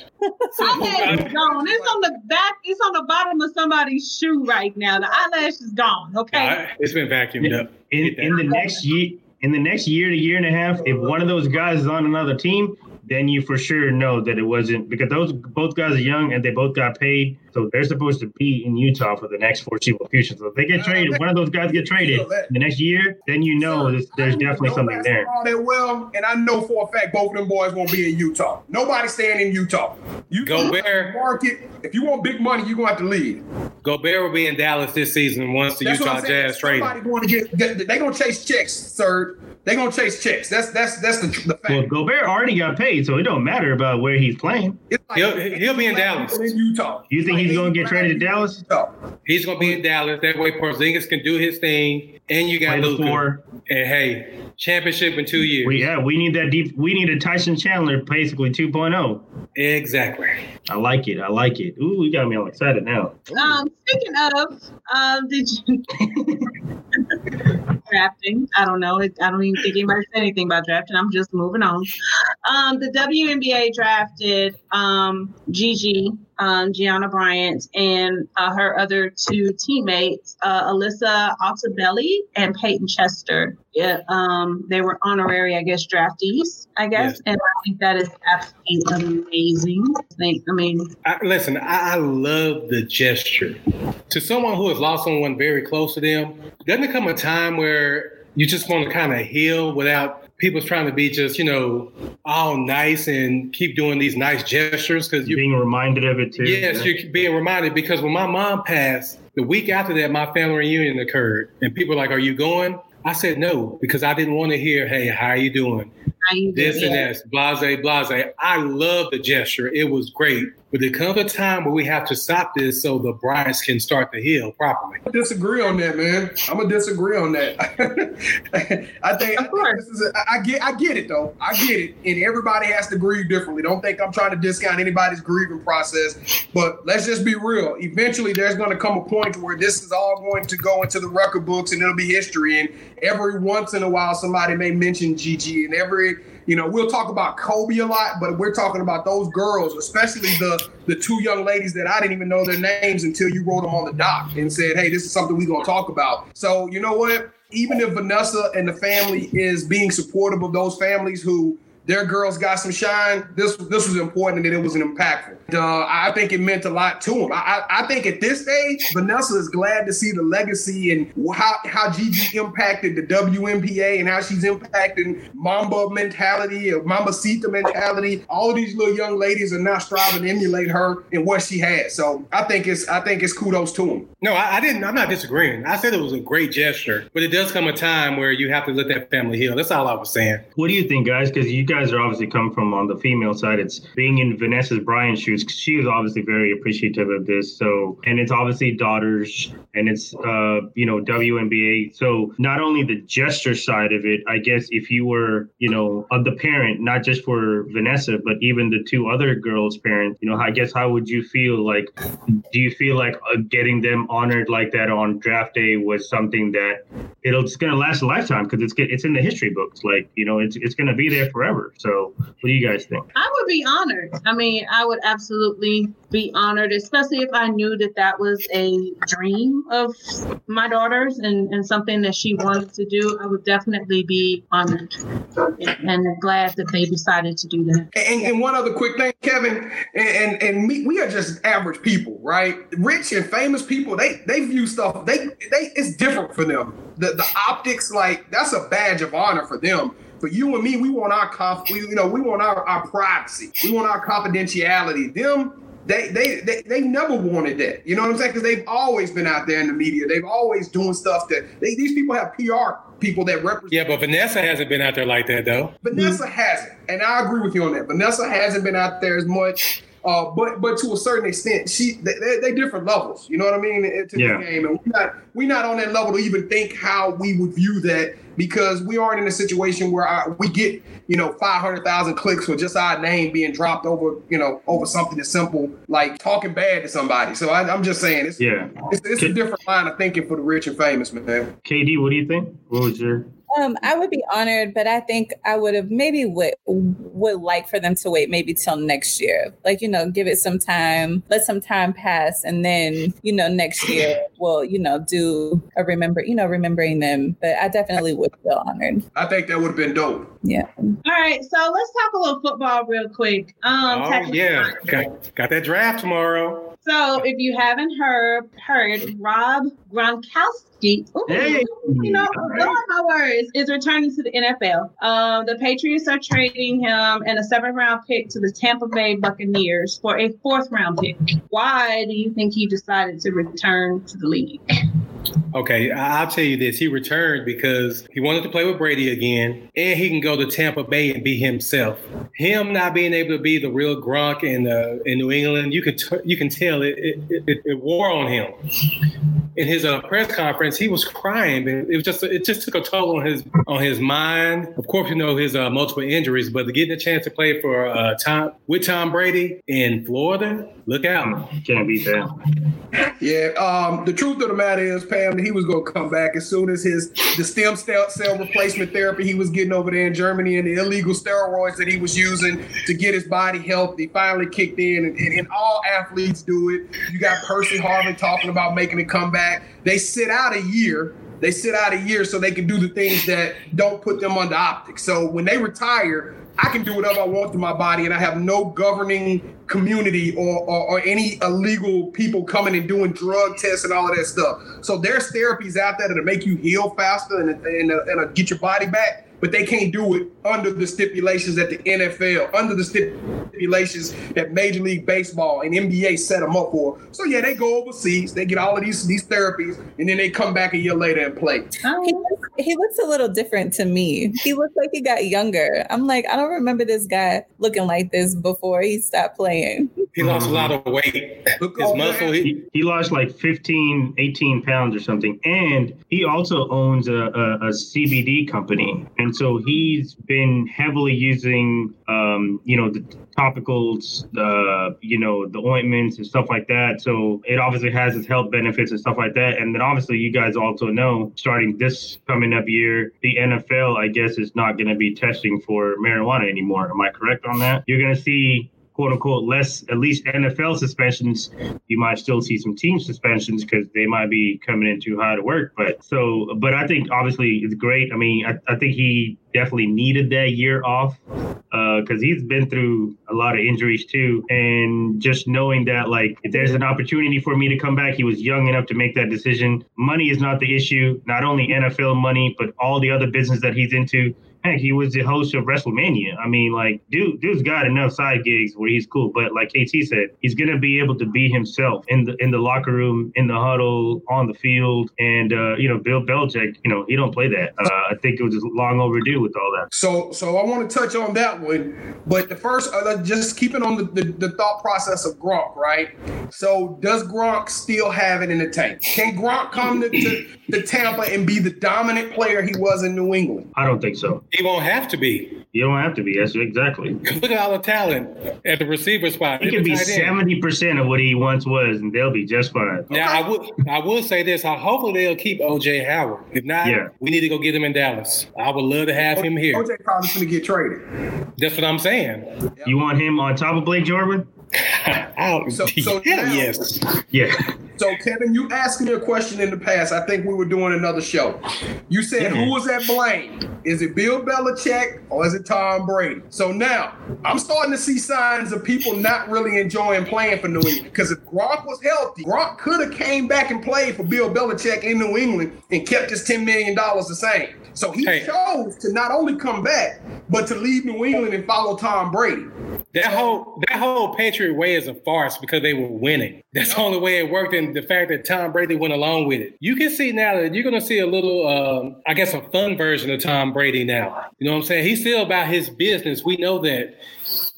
So, okay, gone. It's on the back. It's on the bottom of somebody's shoe right now. The eyelash is gone. Okay, it's been vacuumed up. In, in the next year, in the next year to year and a half, if one of those guys is on another team, then you for sure know that it wasn't because those both guys are young and they both got paid, so they're supposed to be in Utah for the next foreseeable future. So if they get uh, traded, one of those guys get traded the next year, then you know there's, there's definitely something there. All That well, and I know for a fact both of them boys won't be in Utah. Nobody staying in Utah. You go bear market. If you want big money, you're gonna have to leave. Gobert will be in Dallas this season once the That's Utah Jazz trade. Somebody going to get, get. They gonna chase checks, sir. They're gonna chase checks. That's that's that's the, the fact. Well, Gobert already got paid WNBA, so it don't matter about where he's playing. It's He'll- he'll be in Dallas. In Utah. You think he's gonna get traded to Dallas? Utah. He's gonna be in Dallas. That way, Porzingis can do his thing, and you got Play the Luka. four. And hey, championship in two years. We yeah, we need that deep. We need a Tyson Chandler, basically 2.0. exactly. I like it. I like it. Ooh, you got me all excited now. Um, speaking of, um, did you drafting? I don't know. I don't even think anybody said anything about drafting. I'm just moving on. Um, the WNBA drafted um, Gigi, um, Gianna Bryant, and uh, her other two teammates, uh, Alyssa Altobelli and Payton Chester. Yeah, um, they were honorary, I guess, draftees. I guess, Yes. and I think that is absolutely amazing. I think, I mean, I, listen, I, I love the gesture. To someone who has lost someone very close to them, doesn't it come a time where you just want to kind of heal without people trying to be just, you know, all nice and keep doing these nice gestures? Because you're Being reminded of it too. yes, you're being reminded. Because when my mom passed, the week after that, my family reunion occurred, and people were like, "Are you going?" I said no because I didn't want to hear, "Hey, how are you doing?" how you this do and it. that, blase, blase. I love the gesture. It was great. But there comes a time where we have to stop this so the brides can start to heal properly. I disagree on that, man. I'm gonna disagree on that. I think, I, Of course. think this is a, I get I get it though. I get it, and everybody has to grieve differently. Don't think I'm trying to discount anybody's grieving process, but let's just be real. Eventually, there's going to come a point where this is all going to go into the record books, and it'll be history. And every once in a while, somebody may mention Gigi, and every you know, we'll talk about Kobe a lot, but we're talking about those girls, especially the the two young ladies that I didn't even know their names until you wrote them on the doc and said, "Hey, this is something we're gonna talk about." So you know what? Even if Vanessa and the family is being supportive of those families who their girls got some shine, this this was important and it was an impactful. Uh, I think it meant a lot to him. I, I, I think at this stage, Vanessa is glad to see the legacy and how how Gigi impacted the WNBA and how she's impacting Mamba mentality, or Mambacita mentality. All of these little young ladies are now striving to emulate her and what she had. So I think it's I think it's kudos to him. No, I, I didn't. I'm not disagreeing. I said it was a great gesture, but it does come a time where you have to let that family heal. That's all I was saying. What do you think, guys? Because you guys are obviously come from on the female side. It's being in Vanessa's Bryan shoes. She was obviously very appreciative of this. So, and it's obviously daughters, and it's uh, you know WNBA. So, not only the gesture side of it, I guess if you were you know of the parent, not just for Vanessa, but even the two other girls' parents, you know, I guess how would you feel? Like, do you feel like uh, getting them honored like that on draft day was something that it'll it's gonna last a lifetime because it's it's in the history books. Like you know, it's it's gonna be there forever. So, what do you guys think? I would be honored. I mean, I would absolutely be honored, especially if I knew that that was a dream of my daughter's and, and something that she wanted to do. I would definitely be honored and, and glad that they decided to do that. And, and one other quick thing, Kevin, and, and and me, we are just average people, right? Rich and famous people, they they view stuff. They they it's different for them. The the optics, like that's a badge of honor for them. For you and me, we want our conf, we, you know, we want our, our privacy. We want our confidentiality. Them, they they they they never wanted that. You know what I'm saying? Because they've always been out there in the media. They've always doing stuff that they, these people have PR people that represent. Yeah, but Vanessa hasn't been out there like that though. Vanessa hasn't, and I agree with you on that. Vanessa hasn't been out there as much, uh, but but to a certain extent, she they, they, different levels. You know what I mean? To Yeah. the game, and we're not we're not on that level to even think how we would view that because we aren't in a situation where I, we get you know five hundred thousand clicks for just our name being dropped over you know over something as simple like talking bad to somebody. So I, I'm just saying it's Yeah, it's, it's a different line of thinking for the rich and famous, man. KD, what do you think? What was your? Um, I would be honored, but I think I would have maybe would would like for them to wait maybe till next year. Like, you know, give it some time, let some time pass, and then, you know, next year we'll, you know, do a remember, you know, remembering them. But I definitely would feel honored. I think that would have been dope. Yeah. All right, so let's talk a little football real quick. Um, Oh yeah, got, got that draft tomorrow. So if you haven't heard, heard Rob Gronkowski, ooh, Hey. you know, right. My words, is returning to the NFL. Um, the Patriots are trading him and a seventh round pick to the Tampa Bay Buccaneers for a fourth round pick. Why do you think he decided to return to the league? Okay, I'll tell you this. He returned because he wanted to play with Brady again, and he can go to Tampa Bay and be himself. Him not being able to be the real Gronk in uh, in New England, you can t- you can tell it it, it it wore on him. In his uh, press conference, he was crying. It was just it just took a toll on his on his mind. Of course, you know his uh, multiple injuries, but getting a chance to play for uh, Tom with Tom Brady in Florida, look out! Can't beat that. Yeah, um, the truth of the matter is, Pam, he was gonna come back as soon as his the stem cell cell replacement therapy he was getting over there in Germany and the illegal steroids that he was using to get his body healthy finally kicked in, and, and, and all athletes do it. You got Percy Harvin talking about making a comeback. They sit out a year. They sit out a year so they can do the things that don't put them under optics. So when they retire, I can do whatever I want to my body, and I have no governing community or, or, or, any illegal people coming and doing drug tests and all of that stuff. So there's therapies out there that'll make you heal faster and, and, and, uh, and get your body back but they can't do it under the stipulations that the NFL, under the stipulations that Major League Baseball and NBA set them up for. So yeah, they go overseas, they get all of these these therapies, and then they come back a year later and play. He, he looks a little different to me. He looks like he got younger. I'm like, I don't remember this guy looking like this before he stopped playing. He lost a lot of weight. His muscle. He, he lost like 15, 18 pounds or something. And he also owns a, a, a CBD company. And so he's been heavily using, um, you know, the topicals, the, you know, the ointments and stuff like that. So it obviously has its health benefits and stuff like that. And then obviously you guys also know starting this coming up year, the NFL, I guess, is not going to be testing for marijuana anymore. Am I correct on that? You're going to see quote unquote less at least NFL suspensions. You might still see some team suspensions because they might be coming in too high to work. But so, but I think obviously it's great. I mean, I, I think he definitely needed that year off because uh, he's been through a lot of injuries too. And just knowing that, like, if there's an opportunity for me to come back, he was young enough to make that decision. Money is not the issue, not only NFL money, but all the other business that he's into heck, he was the host of WrestleMania. I mean, like, dude, dude's got enough side gigs where he's cool. But like KT said, he's gonna be able to be himself in the in the locker room, in the huddle, on the field. And uh, you know, Bill Belichick, you know, he don't play that. Uh, I think it was long overdue with all that. So, so I want to touch on that one. But the first, uh, just keeping on the, the, the thought process of Gronk, right? So, does Gronk still have it in the tank? Can Gronk come to, to, to Tampa and be the dominant player he was in New England? I don't think so. He won't have to be. You don't have to be. Yes, exactly. Look at all the talent at the receiver spot. He can be seventy percent of what he once was, and they'll be just fine. Now, I would I will say this: I hopefully they'll keep OJ Howard. If not, yeah. we need to go get him in Dallas. I would love to have him here. OJ probably going to get traded. That's what I'm saying. You want him on top of Blake Jarwin? so, so now, yes. Yeah. So Kevin, you asked me a question in the past. I think we were doing another show. You said mm-hmm. who was at blame? Is it Bill Belichick or is it Tom Brady? So now I'm starting to see signs of people not really enjoying playing for New England. Because if Gronk was healthy, Gronk could have came back and played for Bill Belichick in New England and kept his $10 million the same. So he hey. chose to not only come back, but to leave New England and follow Tom Brady. That whole that whole Patriot way is a farce because they were winning. That's the only way it worked, and the fact that Tom Brady went along with it. You can see now that you're going to see a little, um, I guess, a fun version of Tom Brady now. You know what I'm saying? He's still about his business. We know that.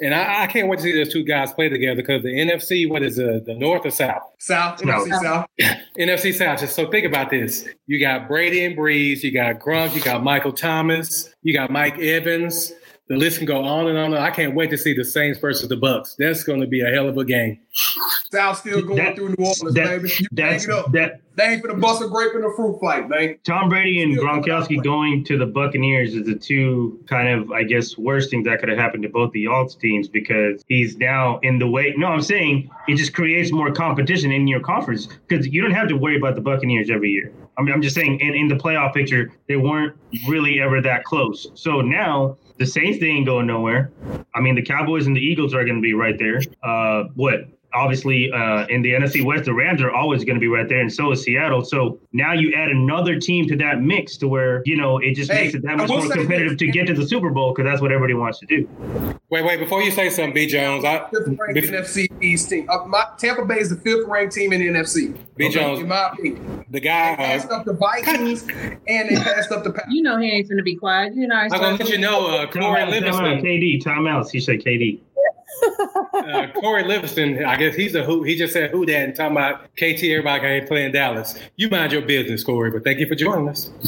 And I, I, can't wait to see those two guys play together because the NFC, what is it, the North or South? South, NFC South. NFC South. Just so think about this. You got Brady and Brees, you got Gronk, you got Michael Thomas, you got Mike Evans, the list can go on and on. I can't wait to see the Saints versus the Bucs. That's going to be a hell of a game. South still going that, through New Orleans, that, baby. You that's, it up. That, they ain't for the bust a grape in the fruit fight, man. Tom Brady and Gronkowski going to the Buccaneers is the two kind of, I guess, worst things that could have happened to both the Alts teams because he's now in the way. No, I'm saying it just creates more competition in your conference because you don't have to worry about the Buccaneers every year. I mean, I'm just saying in, in the playoff picture, they weren't really ever that close. So now the Saints they ain't going nowhere. I mean, the Cowboys and the Eagles are going to be right there. Uh, what obviously uh, in the NFC West, the Rams are always going to be right there, and so is Seattle. So now you add another team to that mix to where you know it just Hey, makes it that much more competitive this. to get to the Super Bowl because that's what everybody wants to do. Wait, wait, before you say something, B. Jones, I, Fifth ranked B. NFC East team. Uh, my, Tampa Bay is the fifth ranked team in the NFC. B. Jones. in my opinion, the they guy, passed uh, up the Vikings and they passed up the Packers. You know he ain't gonna be quiet. You know. I'm gonna let you know, uh, Time Corey out, time out, Livingston. KD, timeouts. He said KD. Uh, Corey Livingston, I guess he's a who. He just said who that and talking about KT. Everybody can't play in Dallas. You mind your business, Corey. But thank you for joining us.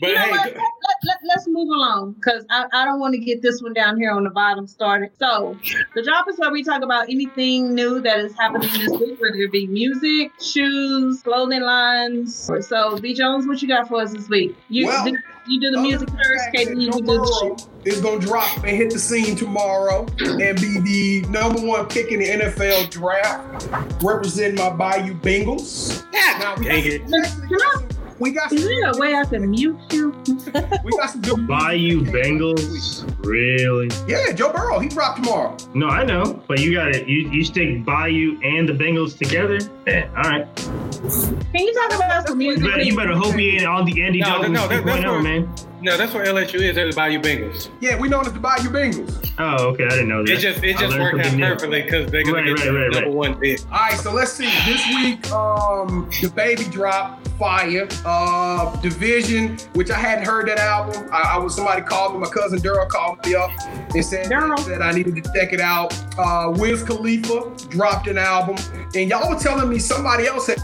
but You know hey, what? Let, let, us move along because I, I don't want to get this one down here on the bottom started. So, the drop is where we talk about anything new that is happening this week, whether it be music, shoes, clothing lines. So, B. Jones, what you got for us this week? You Well, do, you do the music first, Fact KD, that you do the Burrow shoes. is going to drop and hit the scene tomorrow and be the number one pick in the NFL draft, representing my Bayou Bengals. Yeah, Now, we got dang it. some- we got some, Is there a way I can mute you? we got some good Bayou Bengals, really? Yeah, Joe Burrow, he dropped tomorrow. No, I know, but you got it. You you stick Bayou and the Bengals together. Yeah, all right. Can you talk about some You music? better, you better hope he ain't on the Andy No, Dalton no, that- that's 2.0, what- man. No, that's what LSU is. They're the Bayou Bengals. Yeah, we know it's the Bayou Bengals. Oh, okay, I didn't know that. It just it I just worked out perfectly because they're gonna Right, get right, the right, number right. one pick. All right, so let's see. This week, um, the baby drop fire. Uh, Division, which I hadn't heard that album. I, I was somebody called me. My cousin Daryl called me up and said Daryl. that I needed to check it out. Uh, Wiz Khalifa dropped an album, and y'all were telling me somebody else had,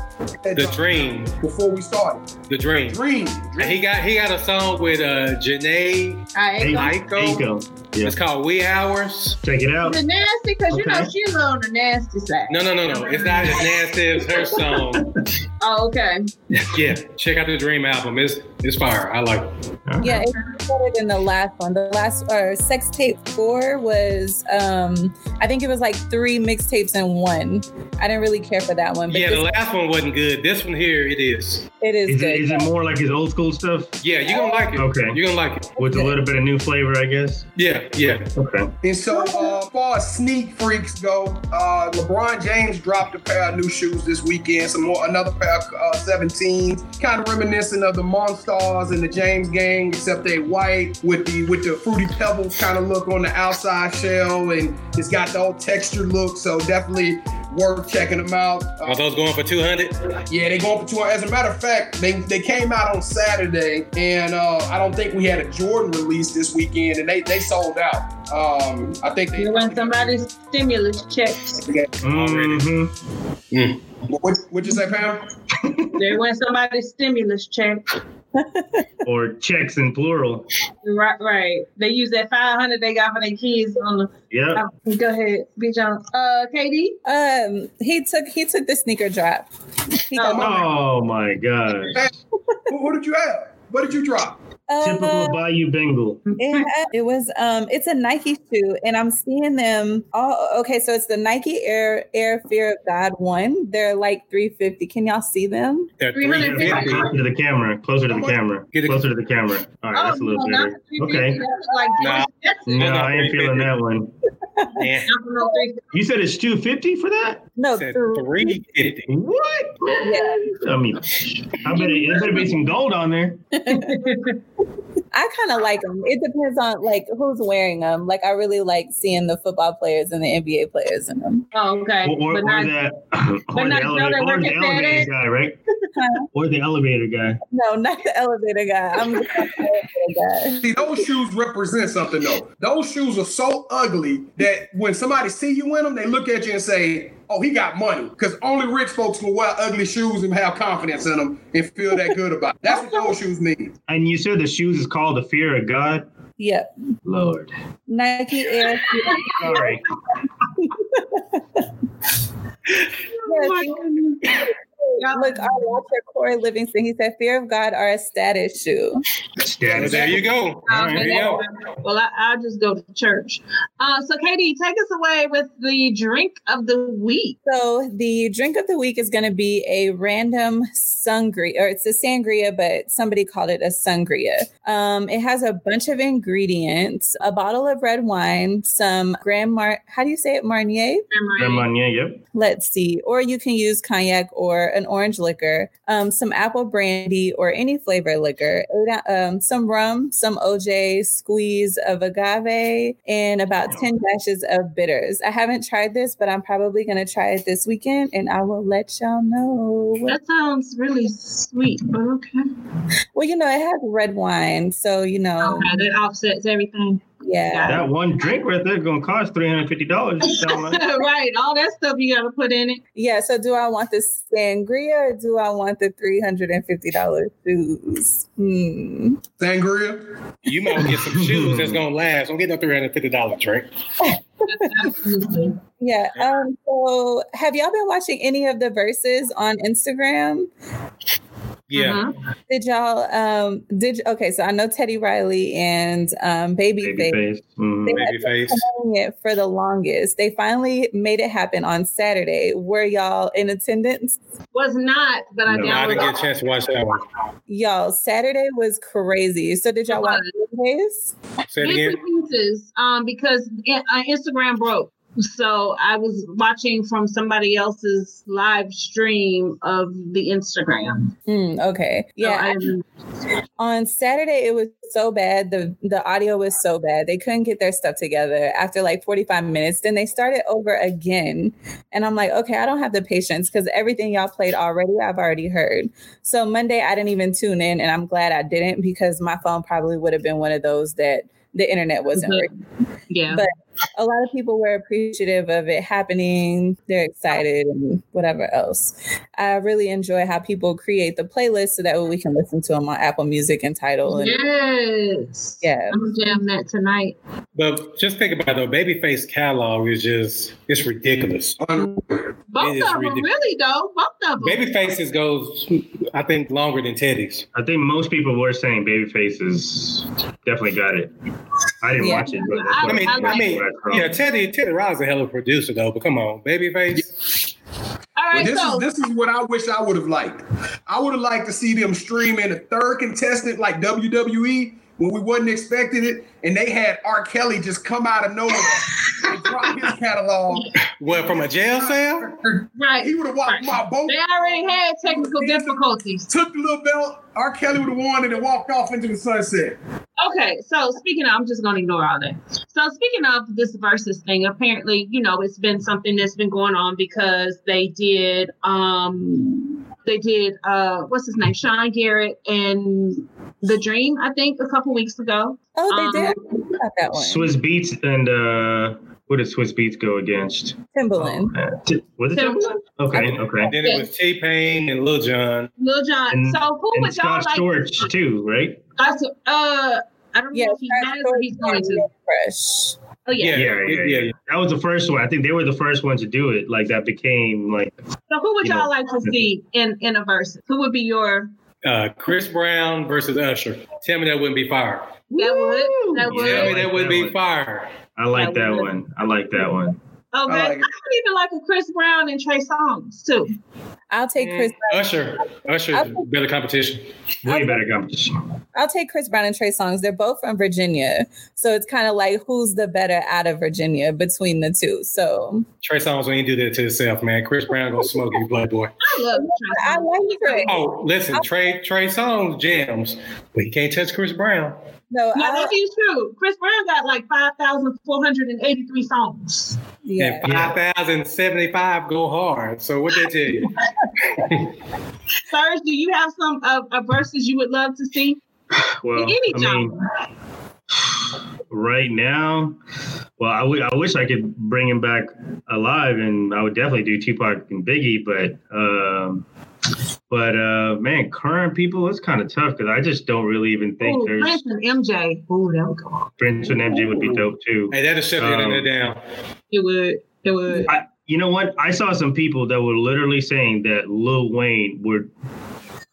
had The Dream, before we started. The Dream. Dream. And he got he got a song with uh Jhené I Hey, ain't gonna- Aiko. Aiko. Yeah. It's called We Hours. Check it out. The nasty, because you know she's on the nasty side. No, no, no, no. It's not as nasty as her song. Oh, okay. Yeah, check out the Dream album. It's it's fire. I like it. All right. Yeah, it's better than the last one. The last or sex tape four was um I think it was like three mixtapes in one. I didn't really care for that one, but Yeah, the last one wasn't good. This one here, it is. It is Is good. it, is it more like his old school stuff Yeah, you're gonna like it. Okay. You're gonna like it. with a little bit of new flavor, I guess? Yeah, yeah. Okay. And so, uh, as far as sneak freaks go, uh, LeBron James dropped a pair of new shoes this weekend. Some more, another pair of uh, 17s, kind of reminiscent of the Monstars and the James Gang, except they white with the with the fruity pebbles kind of look on the outside shell, and it's got the old textured look. So definitely worth checking them out. Uh, Are those going for 200? yeah, they going for 200. As a matter of fact, they, they came out on Saturday, and uh, I don't think we had a Jordan release this weekend, and they, they sold out. Um, I think they. You want somebody's stimulus checks. Mm-hmm. What What would you say, Pam? They want somebody's stimulus check. Or checks in plural. Right, right. They use that five hundred they got for their kids on the. Yep. Oh, go ahead, B. Jones. Uh, Katie. Um, he took he took the sneaker drop. He got- Oh my god. What, what did you have? What did you drop? Typical Uh, Bayou Bengal. it, it was um it's a Nike shoe and I'm seeing them all okay so it's the Nike Air Air Fear of God one they're like 350 can y'all see them They're 350. 350. Closer to the camera. Closer to the camera. Get Closer to the camera. All right, that's a little Oh, no, better. not the 350. Okay. That's Like Nah. No, I ain't feeling that one. Yeah. Not from no 350. You said it's 250 for that? no three- 350. What? yeah I mean, I bet it, there better be some gold on there. I kind of like them it depends on like who's wearing them like I really like seeing the football players and the NBA players in them Oh, okay. Or, or, but or not, that, or the not elevator, that or the elevator guy, right? Or the elevator guy. no not the elevator guy I'm the elevator guy See, those shoes represent something though. Those shoes are so ugly that when somebody see you in them, they look at you and say, "Oh, he got money." Because only rich folks will wear ugly shoes and have confidence in them and feel that good about. It. That's what those shoes mean. And you said the shoes is called the fear of God? yep Lord. Nike Air Fear Sorry. oh my goodness. Y'all- look, our watcher Corey Livingston, he said, "Fear of God are a status shoe." Status. there you go. All right, there you go. Well, I, I'll just go to church. Uh, so, Katie, take us away with the drink of the week. So the drink of the week is going to be a random sangria, or it's a sangria, but somebody called it a sangria. Um, it has a bunch of ingredients: a bottle of red wine, some Grand Mar. How do you say it, Marnier? Grand Marnier, yep. Let's see. Or you can use cognac or an orange liquor, um, some apple brandy or any flavor liquor, um, some rum, some OJ, squeeze of agave, and about 10 dashes of bitters. I haven't tried this, but I'm probably going to try it this weekend and I will let y'all know. That sounds really sweet, but okay. Well, you know, it has red wine. So, you know, Okay, that offsets everything. Yeah. That one drink right there gonna cost three hundred fifty dollars. right, all that stuff you got to put in it. Yeah. So, do I want the sangria or do I want the $350 shoes? Hmm. Sangria. You might get some shoes that's gonna last. Don't get no three hundred fifty dollar drink. Absolutely. Yeah. Um, so have y'all been watching any of the verses on Instagram? Yeah. Uh-huh. Did y'all um did okay, so I know Teddy Riley and um Babyface Babyface. Mhm. They Baby face. it for the longest. They finally made it happen on Saturday. Were y'all in attendance? Was not, but I No, I didn't downloaded get a chance to watch that one. Y'all, Saturday was crazy. So did y'all watch Babyface? Say it again. pieces um, because Instagram broke. So I was watching from somebody else's live stream of the Instagram. Hmm, okay. So Yeah. I- on Saturday it was so bad. The the audio was so bad. They couldn't get their stuff together after like 45 minutes. Then they started over again. And I'm like, okay, I don't have the patience because everything y'all played already, I've already heard. So Monday I didn't even tune in and I'm glad I didn't because my phone probably would have been one of those that the internet wasn't Mhm. working. yeah. But a lot of people were appreciative of it happening. They're excited and whatever else. I really enjoy how people create the playlist so that way we can listen to them on Apple Music and Tidal. And yes. Yeah. I'm gonna jam that tonight. But just think about it though, Babyface catalog is just it's ridiculous. Both It is of them, ridiculous. really though. Both of them. Babyfaces goes, I think, longer than Teddy's. I think most people were saying Babyface is definitely got it. I didn't Yeah. watch it, but I- I mean, I I, like mean, what I saw. Yeah, Teddy, Teddy Riley's a hell of a producer though. But come on, Babyface. All Well, this so is this is what I wish I would have liked. I would have liked to see them stream in a third contestant like WWE when we wasn't expecting it, and they had R. Kelly just come out of nowhere and drop his catalog. What from a jail cell? right. He would have walked my boat, They already had technical difficulties. took the little belt. R. Kelly would have won, and then walked off into the sunset. Okay, so speaking of, I'm just going to ignore all that. So speaking of this versus thing, apparently, you know, it's been something that's been going on because they did, um, they did, uh, what's his name, Sean Garrett and The Dream, I think, a couple weeks ago. Oh, they Um, did. I that one. Swizz Beatz and uh, who did Swizz Beatz go against? Timbaland. T- was it Timbaland? Timbaland? Okay, okay. Then it was T Pain and Lil Jon. Lil Jon. And- so who And would y'all Scott like? Storch too, right? I uh, I don't Yeah, know if he Scott has or he's going to. Red Fresh. Oh yeah. Yeah, yeah, yeah, yeah, yeah. That was the first one. I think they were the first one to do it. Like that became like So who would You y'all know. like to see in in a verse? Who would be your? Uh, Chris Brown versus Usher. Tell me that wouldn't be fire. That would. That would. Yeah, Tell me I that would be fire. I like That that one. I like that one. Okay. I I, like it. would even like a Chris Brown and Trey Songz too. I'll take Chris. Usher. Usher better competition. Way Okay. better competition. I'll take Chris Brown and Trey Songz. They're both from Virginia, so it's kind of like who's the better out of Virginia between the two. So Trey Songz ain't do that to himself, man. Chris Brown gonna smoke you, playboy. I love Trey I Songz. like Trey. Oh, listen, Trey Trey Songz jams, but he can't touch Chris Brown. No, No, I, that is true. Chris Brown got like five thousand four hundred and eighty-three songs. yeah. And five thousand seventy five go hard. So what they tell you? Serge, do you have some uh, uh, verses you would love to see Well, in any I mean, right now, well, I I wish I could bring him back alive, and I would definitely do Tupac and Biggie, but um, but uh, man, current people, it's kind of tough because I just don't really even think Ooh, there's Prince and MJ. Ooh, that would go. Prince and MJ would be dope too. Hey, that'll shut the Um, internet down. It would. It would. I, You know what? I saw some people that were literally saying that Lil Wayne would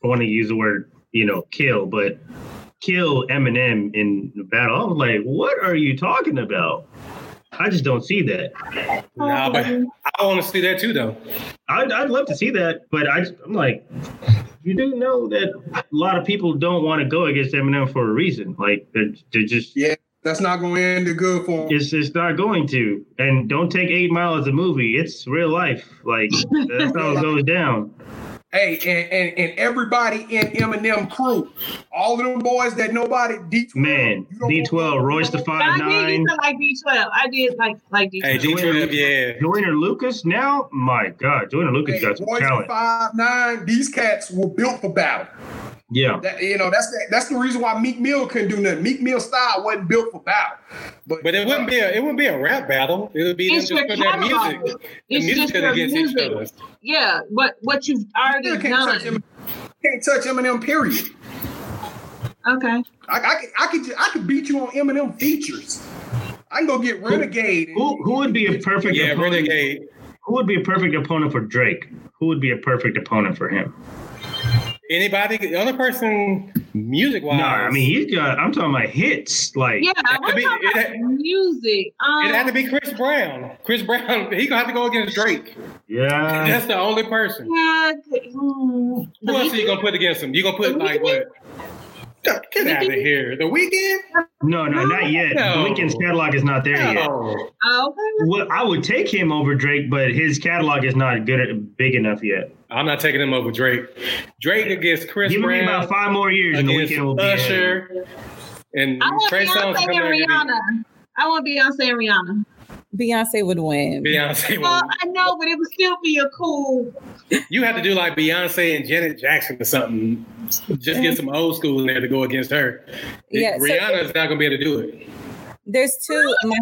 I want to use the word, you know, kill, but kill Eminem in the battle. I was like, what are you talking about? I just don't see that. Nah, but I want to see that too, though. I'd, I'd love to see that, but I, I'm like, you do know that a lot of people don't want to go against Eminem for a reason. Like they're, they're just Yeah, that's not going to end the good for him. it's it's not going to. And don't take Eight Mile as a movie. It's real life. Like that's how it goes down. Hey, and, and, and everybody in Eminem crew, all of them boys that nobody D12. Man, D12, Royce the I Five did Nine, used to like D12. I did like like D12. Hey, D12, yeah. Joyner Lucas. Now, my God, Joyner Lucas Hey, got some Royce the talent. Five Nine. These cats were built for battle. Yeah, That, you know, that's the, that's the reason why Meek Mill couldn't do nothing. Meek Mill style wasn't built for battle. But, But it wouldn't be a it wouldn't be a rap battle. It would be them It's just your putting their catalog. music. The It's music just good against music. each other. Yeah, but what you've already still can't touch done. Eminem. Can't touch Eminem. Period. Okay. I, I, could, I could I could beat you on Eminem features. I can go get Renegade. and- who who would be a perfect Yeah, opponent? Renegade. Who would be a perfect opponent for Drake? Who would be a perfect opponent for him? Anybody? The other person, music wise. No, I mean he's got. I'm talking about hits. Like Yeah, had to we're be- talking it about had- music. Um, it had to be Chris Brown. Chris Brown, he gonna have to go against Drake. yeah, That's the only person. Yeah, mm, Who else are you gonna put against him? You gonna put The like what? Get out of here. The Weeknd? no, no, not yet. No. The Weeknd's catalog is not there yet. Oh, okay. Well, I would take him over Drake, but his catalog is not good, big enough yet. I'm not taking him over Drake. Drake against Chris Give me Brown. about five more years, and the against Weeknd will be ahead. Usher. And I want Trey Songz Beyonce coming and Rihanna. I want Beyonce and Rihanna. Beyonce would win. be Beyonce. Well, I know, but it would still be a cool. You have to do like Beyonce and Janet Jackson or something. Just get some old school in there to go against her. Yeah, so- Rihanna's not gonna be able to do it. There's two. My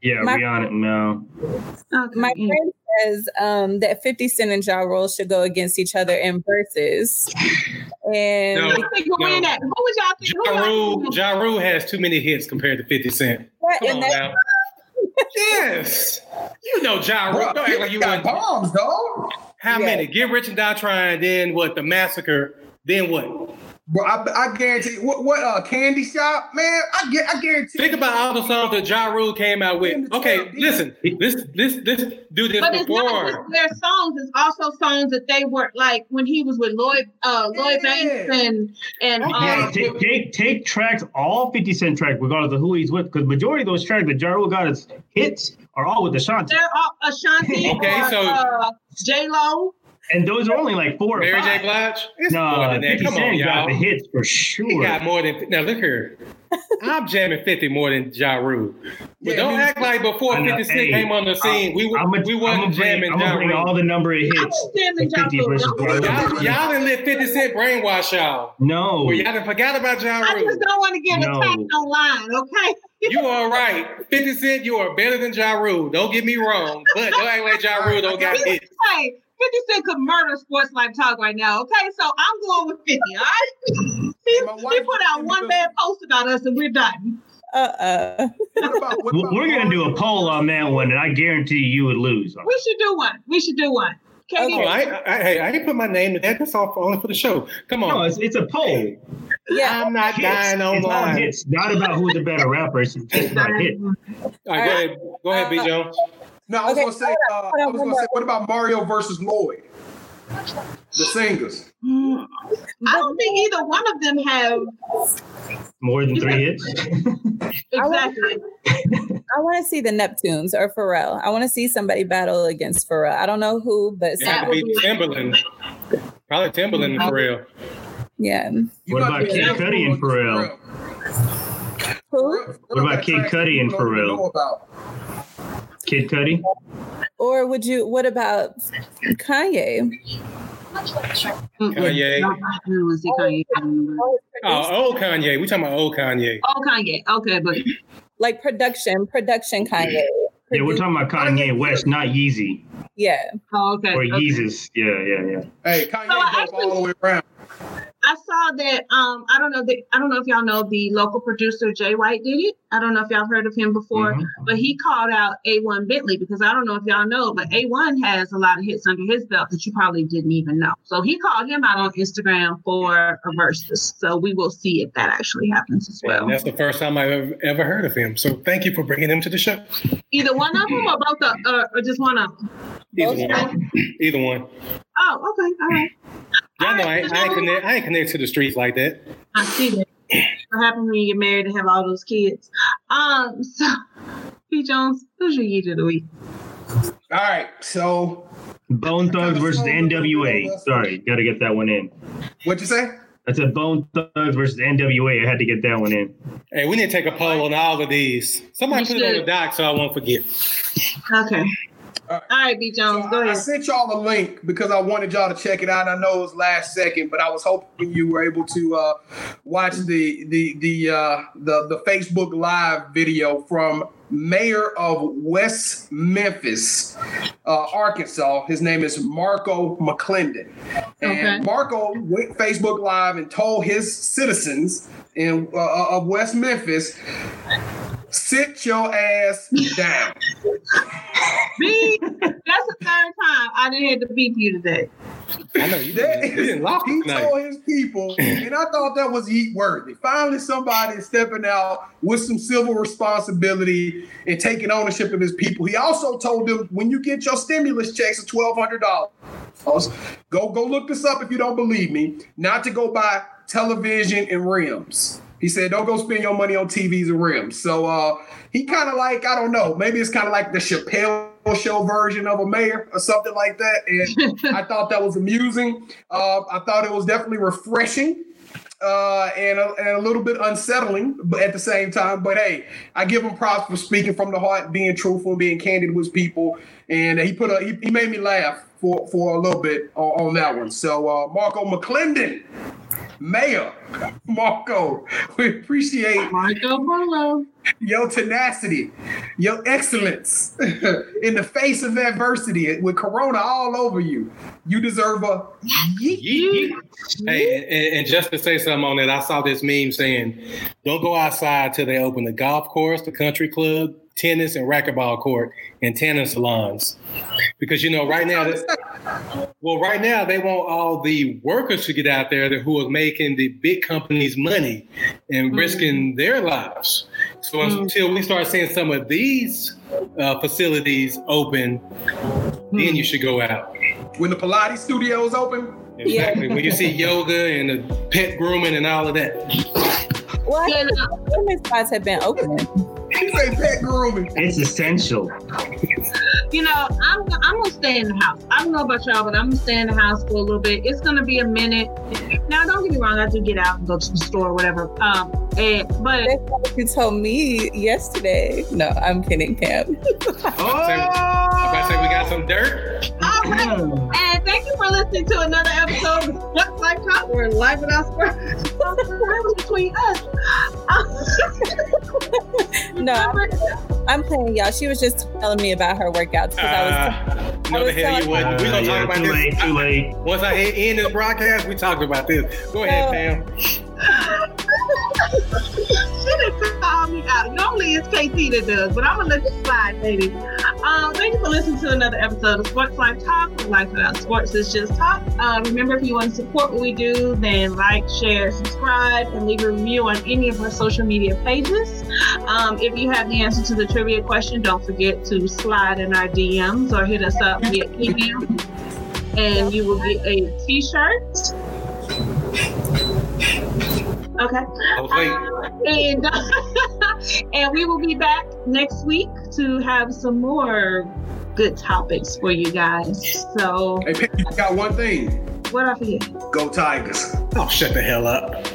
Yeah, My- Rihanna. No, my yeah. friend says um, that 50 Cent and Ja Rule should go against each other in verses. And No. Who you No. Who was y'all think? Who Ja Rule, ja Rule has too many hits compared to 50 Cent. What? Come on that- now. Yes. You know Ja Rule. Bro, Don't act like you got want bombs, dog. how Yeah. many? Get rich and die trying, then what? The massacre, then what? Bro, I, I guarantee. What what uh candy shop, man? I get. I guarantee. Think about all the songs that Ja Rule came out with. Okay, listen, this this this do this But it's not just their songs. It's also songs that they were like when he was with Lloyd, uh, Lloyd Yeah. Banks and and Okay. yeah. um, Take, take take tracks, all 50 Cent tracks, regardless of who he's with, because majority of those tracks that Ja Rule got as hits are all with Ashanti, they're all Ashanti Okay, or so- uh, J Lo. And those are only like four or Mary five. J. Blige? It's more No, than that. 50 Come on, got y'all. the hits for sure. He sure. got more than now. Look here, I'm jamming 50 more than Ja Rule. But Yeah, don't me- act like before I know. 50 Cent Hey, came on the scene, we, I'm we wasn't jamming I'm Ja gonna bring all the number of hits. jamming Ja 50 Rule. versus Y'all, y'all didn't let 50 Cent brainwash y'all. No, Well, y'all done forgot about Ja I just don't want to get No. attacked online, okay? You are right. 50 Cent, you are better than Ja Rule. Don't get me wrong. But don't act like Ja Rule don't got hits. Hey, 50 Cent could murder Sports Life Talk right now, okay? So I'm going with 50, all right? he, he put out one bad post about us and we're done. uh-uh. What about, what We- about we're gonna do a poll on that one, and I guarantee you would lose. We should do one. We should do one. Katie, Oh, I, I, hey, I didn't put my name in that. That's all for, only for the show. Come No, on. it's, it's a poll. Yeah. I'm not Hits. dying It's all online. hits, not about who's a better rapper. It's just about hits. All right, go ahead. Go ahead, B. Jones. No, I was Okay, gonna say. Uh, I was gonna say. What about Mario versus Lloyd? The singers. I don't think either one of them have More than three hits. exactly. I want to see the Neptunes or Pharrell. I want to see somebody battle against Pharrell. I don't know who, but It had to be Timbaland. Probably Timbaland for real. yeah. What about Kid careful Cudi and Pharrell? Who? What about Kid tracks Cudi and people don't even Pharrell? Know about. Kid Cudi. Or would you? What about Kanye? Kanye. Who was it? Kanye. Oh, oh old Kanye. We talking about old Kanye. Oh, Kanye. Okay, but Like production, production Kanye. Yeah, we're talking about Kanye West, not Yeezy Yeah. oh, okay. or okay. Yeezus. Yeah, yeah, yeah. Hey, Kanye So I dope actually- all the way around. I saw that. Um, I don't know. The, I don't know if y'all know the local producer Jay White did it. I don't know if y'all heard of him before, Mhm. but he called out A1 Bentley because I don't know if y'all know, but A1 has a lot of hits under his belt that you probably didn't even know. So he called him out on Instagram for a versus. So we will see if that actually happens as well. And that's the first time I've ever, ever heard of him. So thank you for bringing him to the show. Either one of them or both, of, uh, or just one of them. Either one. Either one. Oh, okay, all right. Y'all know I, ain't- I ain't connect. I ain't connected to the streets like that. I see that. What happens when you get married and have all those kids? Um, so B. Jones, who's your yeet of the week? All right, so Bone Thugs versus NWA. Sorry, got to get that one in. what you say? I said Bone Thugs versus NWA. I had to get that one in. Hey, we need to take a poll on all of these. Somebody We put it on the doc so I won't forget. Okay. All All right, B. Jones, So go I, I sent y'all a link because I wanted y'all to check it out. I know it was last second, but I was hoping you were able to uh, watch the the the uh, the the Facebook Live video from Mayor of West Memphis, uh, Arkansas. His name is Marco McClendon, and Okay. Marco went Facebook Live and told his citizens in uh, of West Memphis, "Sit your ass down." B, that's the third time I didn't have to beat you today. I know you That didn't, didn't lock he tonight. told his people, and I thought that was heat worthy. Finally, somebody stepping out with some civil responsibility and taking ownership of his people. He also told them, when you get your stimulus checks of twelve hundred dollars, go go look this up if you don't believe me. Not to go buy television and rims. He said, "Don't go spend your money on TVs and rims." So uh, he kind of like I don't know, maybe it's kind of like the Chappelle show version of a mayor or something like that. And I thought that was amusing. Uh, I thought it was definitely refreshing. Uh, and, a, and a little bit unsettling, but at the same time. But hey, I give him props for speaking from the heart, being truthful, and being candid with people. And he put a he, he made me laugh for for a little bit on, on that one. So uh, Marco McClendon, Mayor Marco, we appreciate Marco Polo. your tenacity, your excellence in the face of adversity with Corona all over you. You deserve a yeet. Yeet, yeet. Hey, and, and just to say something on that, I saw this meme saying, "Don't go outside till they open the golf course, the country club, tennis, and racquetball court, and tennis salons." Because you know, right now, well, right now they want all the workers to get out there that- who are making the big companies money and mm-hmm. risking their lives. So mm-hmm. until we start seeing some of these uh, facilities open, then you hmm. should go out. When the Pilates studios open, Exactly. when you see yoga and the pet grooming and all of that. Well, Yeah, I think grooming spots have been opening. He say pet grooming. It's essential. you know, I'm I'm gonna stay in the house. I don't know about y'all, but I'm gonna stay in the house for a little bit. It's gonna be a minute. Now, don't get me wrong. I do get out and go to the store, or whatever. Um, and, but That's what you told me yesterday. No, I'm kidding, Cam. I'm about say we got some dirt. All right. And thank you for listening to another episode of What's Life Talk, where life without sports was between us. No, I'm, I'm playing y'all. She was just telling me about her workouts because I was. Uh, no, I the was hell you telling- wouldn't. We're Uh, gonna yeah, talk about too this. late, too late. Once I end this broadcast, we talked about this. Go ahead, No. Pam. call me out. Normally it's KT that does, but I'm gonna let you slide, baby. Um, thank you for listening to another episode of Sports Life Talk. Life without sports is just talk. Uh, remember, if you want to support what we do, then like, share, subscribe, and leave a review on any of our social media pages. Um, if you have the answer to the trivia question, don't forget to slide in our DMs or hit us up via email, and you will get a T-shirt. Okay. Was uh, and and we will be back next week to have some more good topics for you guys. So Hey, got one thing. what I forget. Go Tigers. Oh, shut the hell up.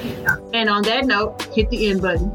And on that note, hit the end button.